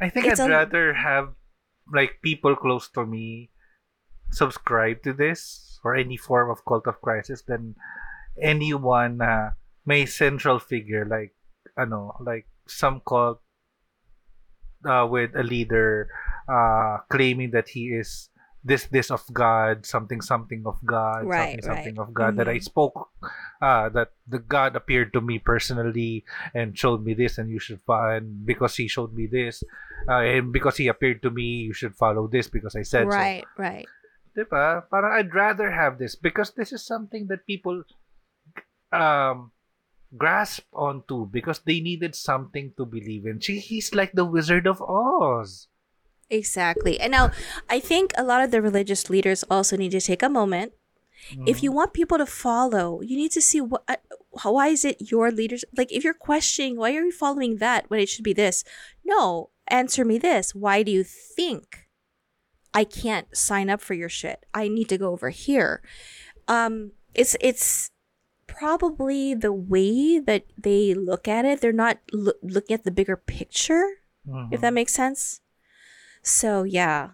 I think It's I'd a- rather have like people close to me subscribe to this or any form of cult of crisis than anyone na may central figure like ano like some cult uh, with a leader uh, claiming that he is this this of God something something of God Right, something something right. of God that I Mhm. spoke uh, that the God appeared to me personally and showed me this and you should follow and because he showed me this uh, and because he appeared to me you should follow this because I said so. right, right. diba parang I'd rather have this because this is something that people um grasp onto because they needed something to believe in she, he's like the wizard of Oz Exactly. And now I think a lot of the religious leaders also need to take a moment. If you want people to follow, you need to see what uh, why is it your leaders like if you're questioning why are you following that when it should be this? No, answer me this. Why do you think I can't sign up for your shit? I need to go over here. Um it's it's probably the way that they look at it. They're not loo- looking at the bigger picture Mhm. if that makes sense. So yeah,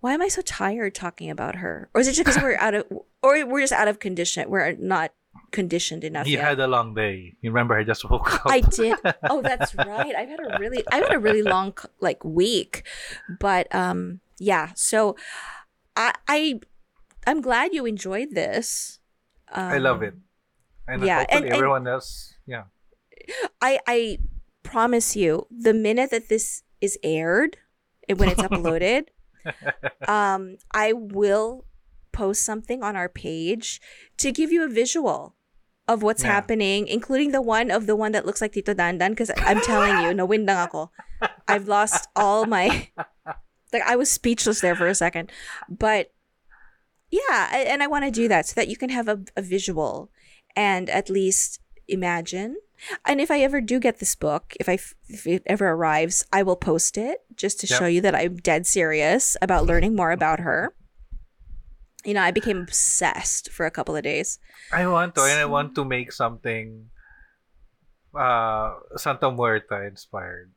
why am I so tired talking about her? Or is it just because we're out of, or we're just out of condition? We're not conditioned enough you yet. had a long day you remember I just woke up I did. Oh, that's right. I've had a really, I've had a really long like week, but um, yeah. So, I, I, I'm glad you enjoyed this. Um, I love it and yeah, and- and- everyone else yeah I I promise you, the minute that this is aired, when it's uploaded, *laughs* um, I will post something on our page to give you a visual of what's Yeah. happening, including the one of the one that looks like Tito Dandan. Because I'm telling you, no windang ako. I've lost all my *laughs* like I was speechless there for a second, but yeah, and I want to do that so that you can have a, a visual and at least imagine. And if I ever do get this book, if I if it ever arrives, I will post it just to Yep. show you that I'm dead serious about learning more about her. You know, I became obsessed for a couple of days. I want to and I want to make something uh Santa Muerte inspired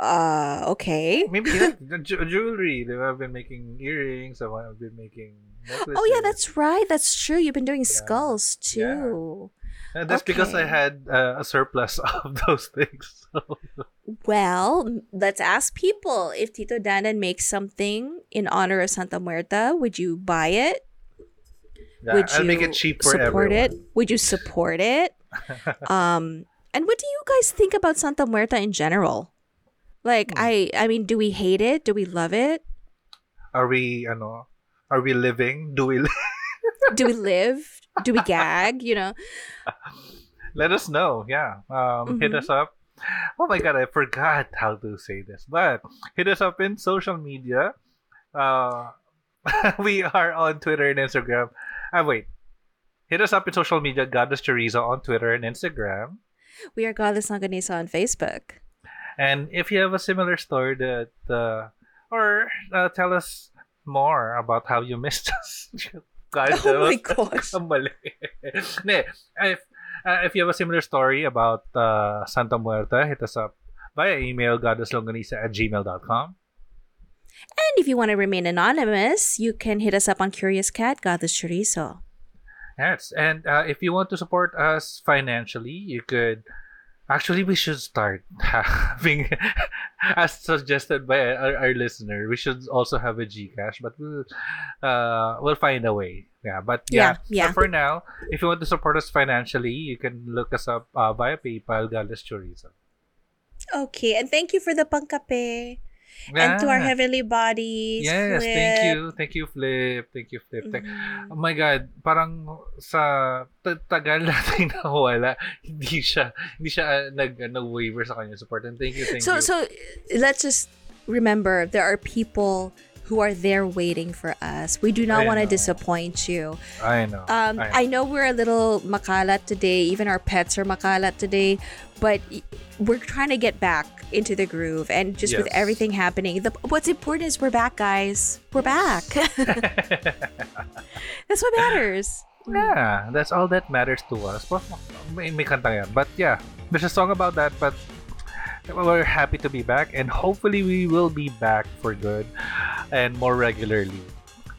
Uh, okay. maybe like *laughs* jewelry I've been making earrings I've been making necklaces Oh yeah, that's right. That's true. You've been doing Yeah. skulls too. And that's because I had uh, a surplus *laughs* of those things. So, Well, let's ask people if Tito Dandan makes something in honor of Santa Muerte. Would you buy it? yeah, would I'll you make it cheap for support everyone. it? Would you support it? *laughs* um, and what do you guys think about Santa Muerte in general? Like, I, I mean, do we hate it? Do we love it? Are we, ano, are we living? Do we li- Do we *laughs* live? Do we gag? You know? *laughs* Let us know. Yeah. Um, Hit Mhm. us up. Oh my god, I forgot how to say this. But hit us up in social media. Uh, *laughs* we are on Twitter and Instagram. Ah, wait. Hit us up in social media, Goddess Teresa on Twitter and Instagram. We are Godless Longanisa on Facebook. And if you have a similar story that, uh, or uh, tell us more about how you missed *laughs* us. God, Oh my *laughs* gosh. *laughs* Ne, if, uh, if you have a similar story about uh, Santa Muerte, hit us up via email, godlesslonganisa at gmail.com. And if you want to remain anonymous, you can hit us up on Curious Cat, Godless Chorizo. Yes, and uh, if you want to support us financially, you could. Actually, we should start *laughs* having, as suggested by our, our listener, we should also have a Gcash, but we'll, uh, we'll find a way. Yeah, but yeah, Yeah, yeah. For now, if you want to support us financially, you can look us up uh, via PayPal, Godless Chorizo. Okay, and thank you for the pangkape. And to our heavenly bodies. Yes, Flip. thank you. Thank you, Flip. Thank you, Flip. Thank- Mhm. Oh my God, parang sa tagal *laughs* natin nawala, hindi siya, hindi siya uh, nag, nag-waiver sa kanya support. And thank you, thank so you. so so let's just remember there are people who are there waiting for us. We do not want to disappoint you. I know. Um, I I know we're a little makalat today. Even our pets are makalat today, but we're trying to get back into the groove. And just with everything happening, the, what's important is we're back, guys. We're back. *laughs* That's what matters. yeah, that's all that matters to us. Well, may, may kanta yan. But yeah, there's a song about that, but we're happy to be back and hopefully we will be back for good and more regularly.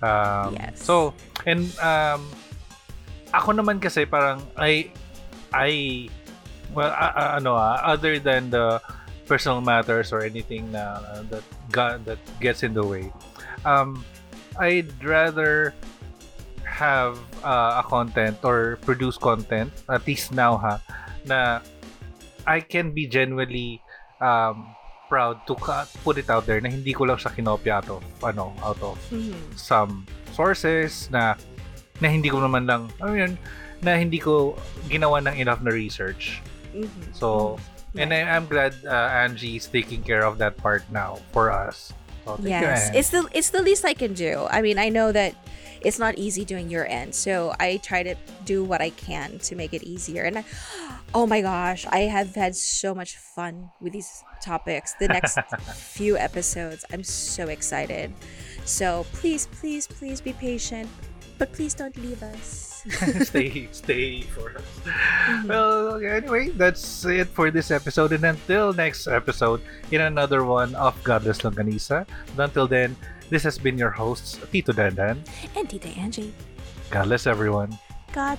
Um, Yes. So, and um, ako naman kasi parang I, I, well, uh, uh, ano ah, other than the personal matters or anything na uh, that got, that gets in the way, um, I'd rather have uh, a content or produce content at least now ha na I can be genuinely um, proud to put it out there na hindi ko lang siya kinopya out of ano out of Mhm. some sources na na hindi ko naman lang ano yun na hindi ko ginawa ng enough na research Mhm. so and I, I'm glad uh, Angie is taking care of that part now for us so thank you, Yes, Ange. it's the it's the least I can do. I mean, I know that it's not easy doing your end, so I try to do what I can to make it easier. And I, oh my gosh, I have had so much fun with these topics. The next *laughs* few episodes, I'm so excited. So please, please, please be patient, but please don't leave us. *laughs* stay stay for us. Mm-hmm. Well, anyway, that's it for this episode. And until next episode, in another one of Godless Longanisa. But until then, this has been your hosts, Tito Dandan. and Tita Angie, Godless, everyone. God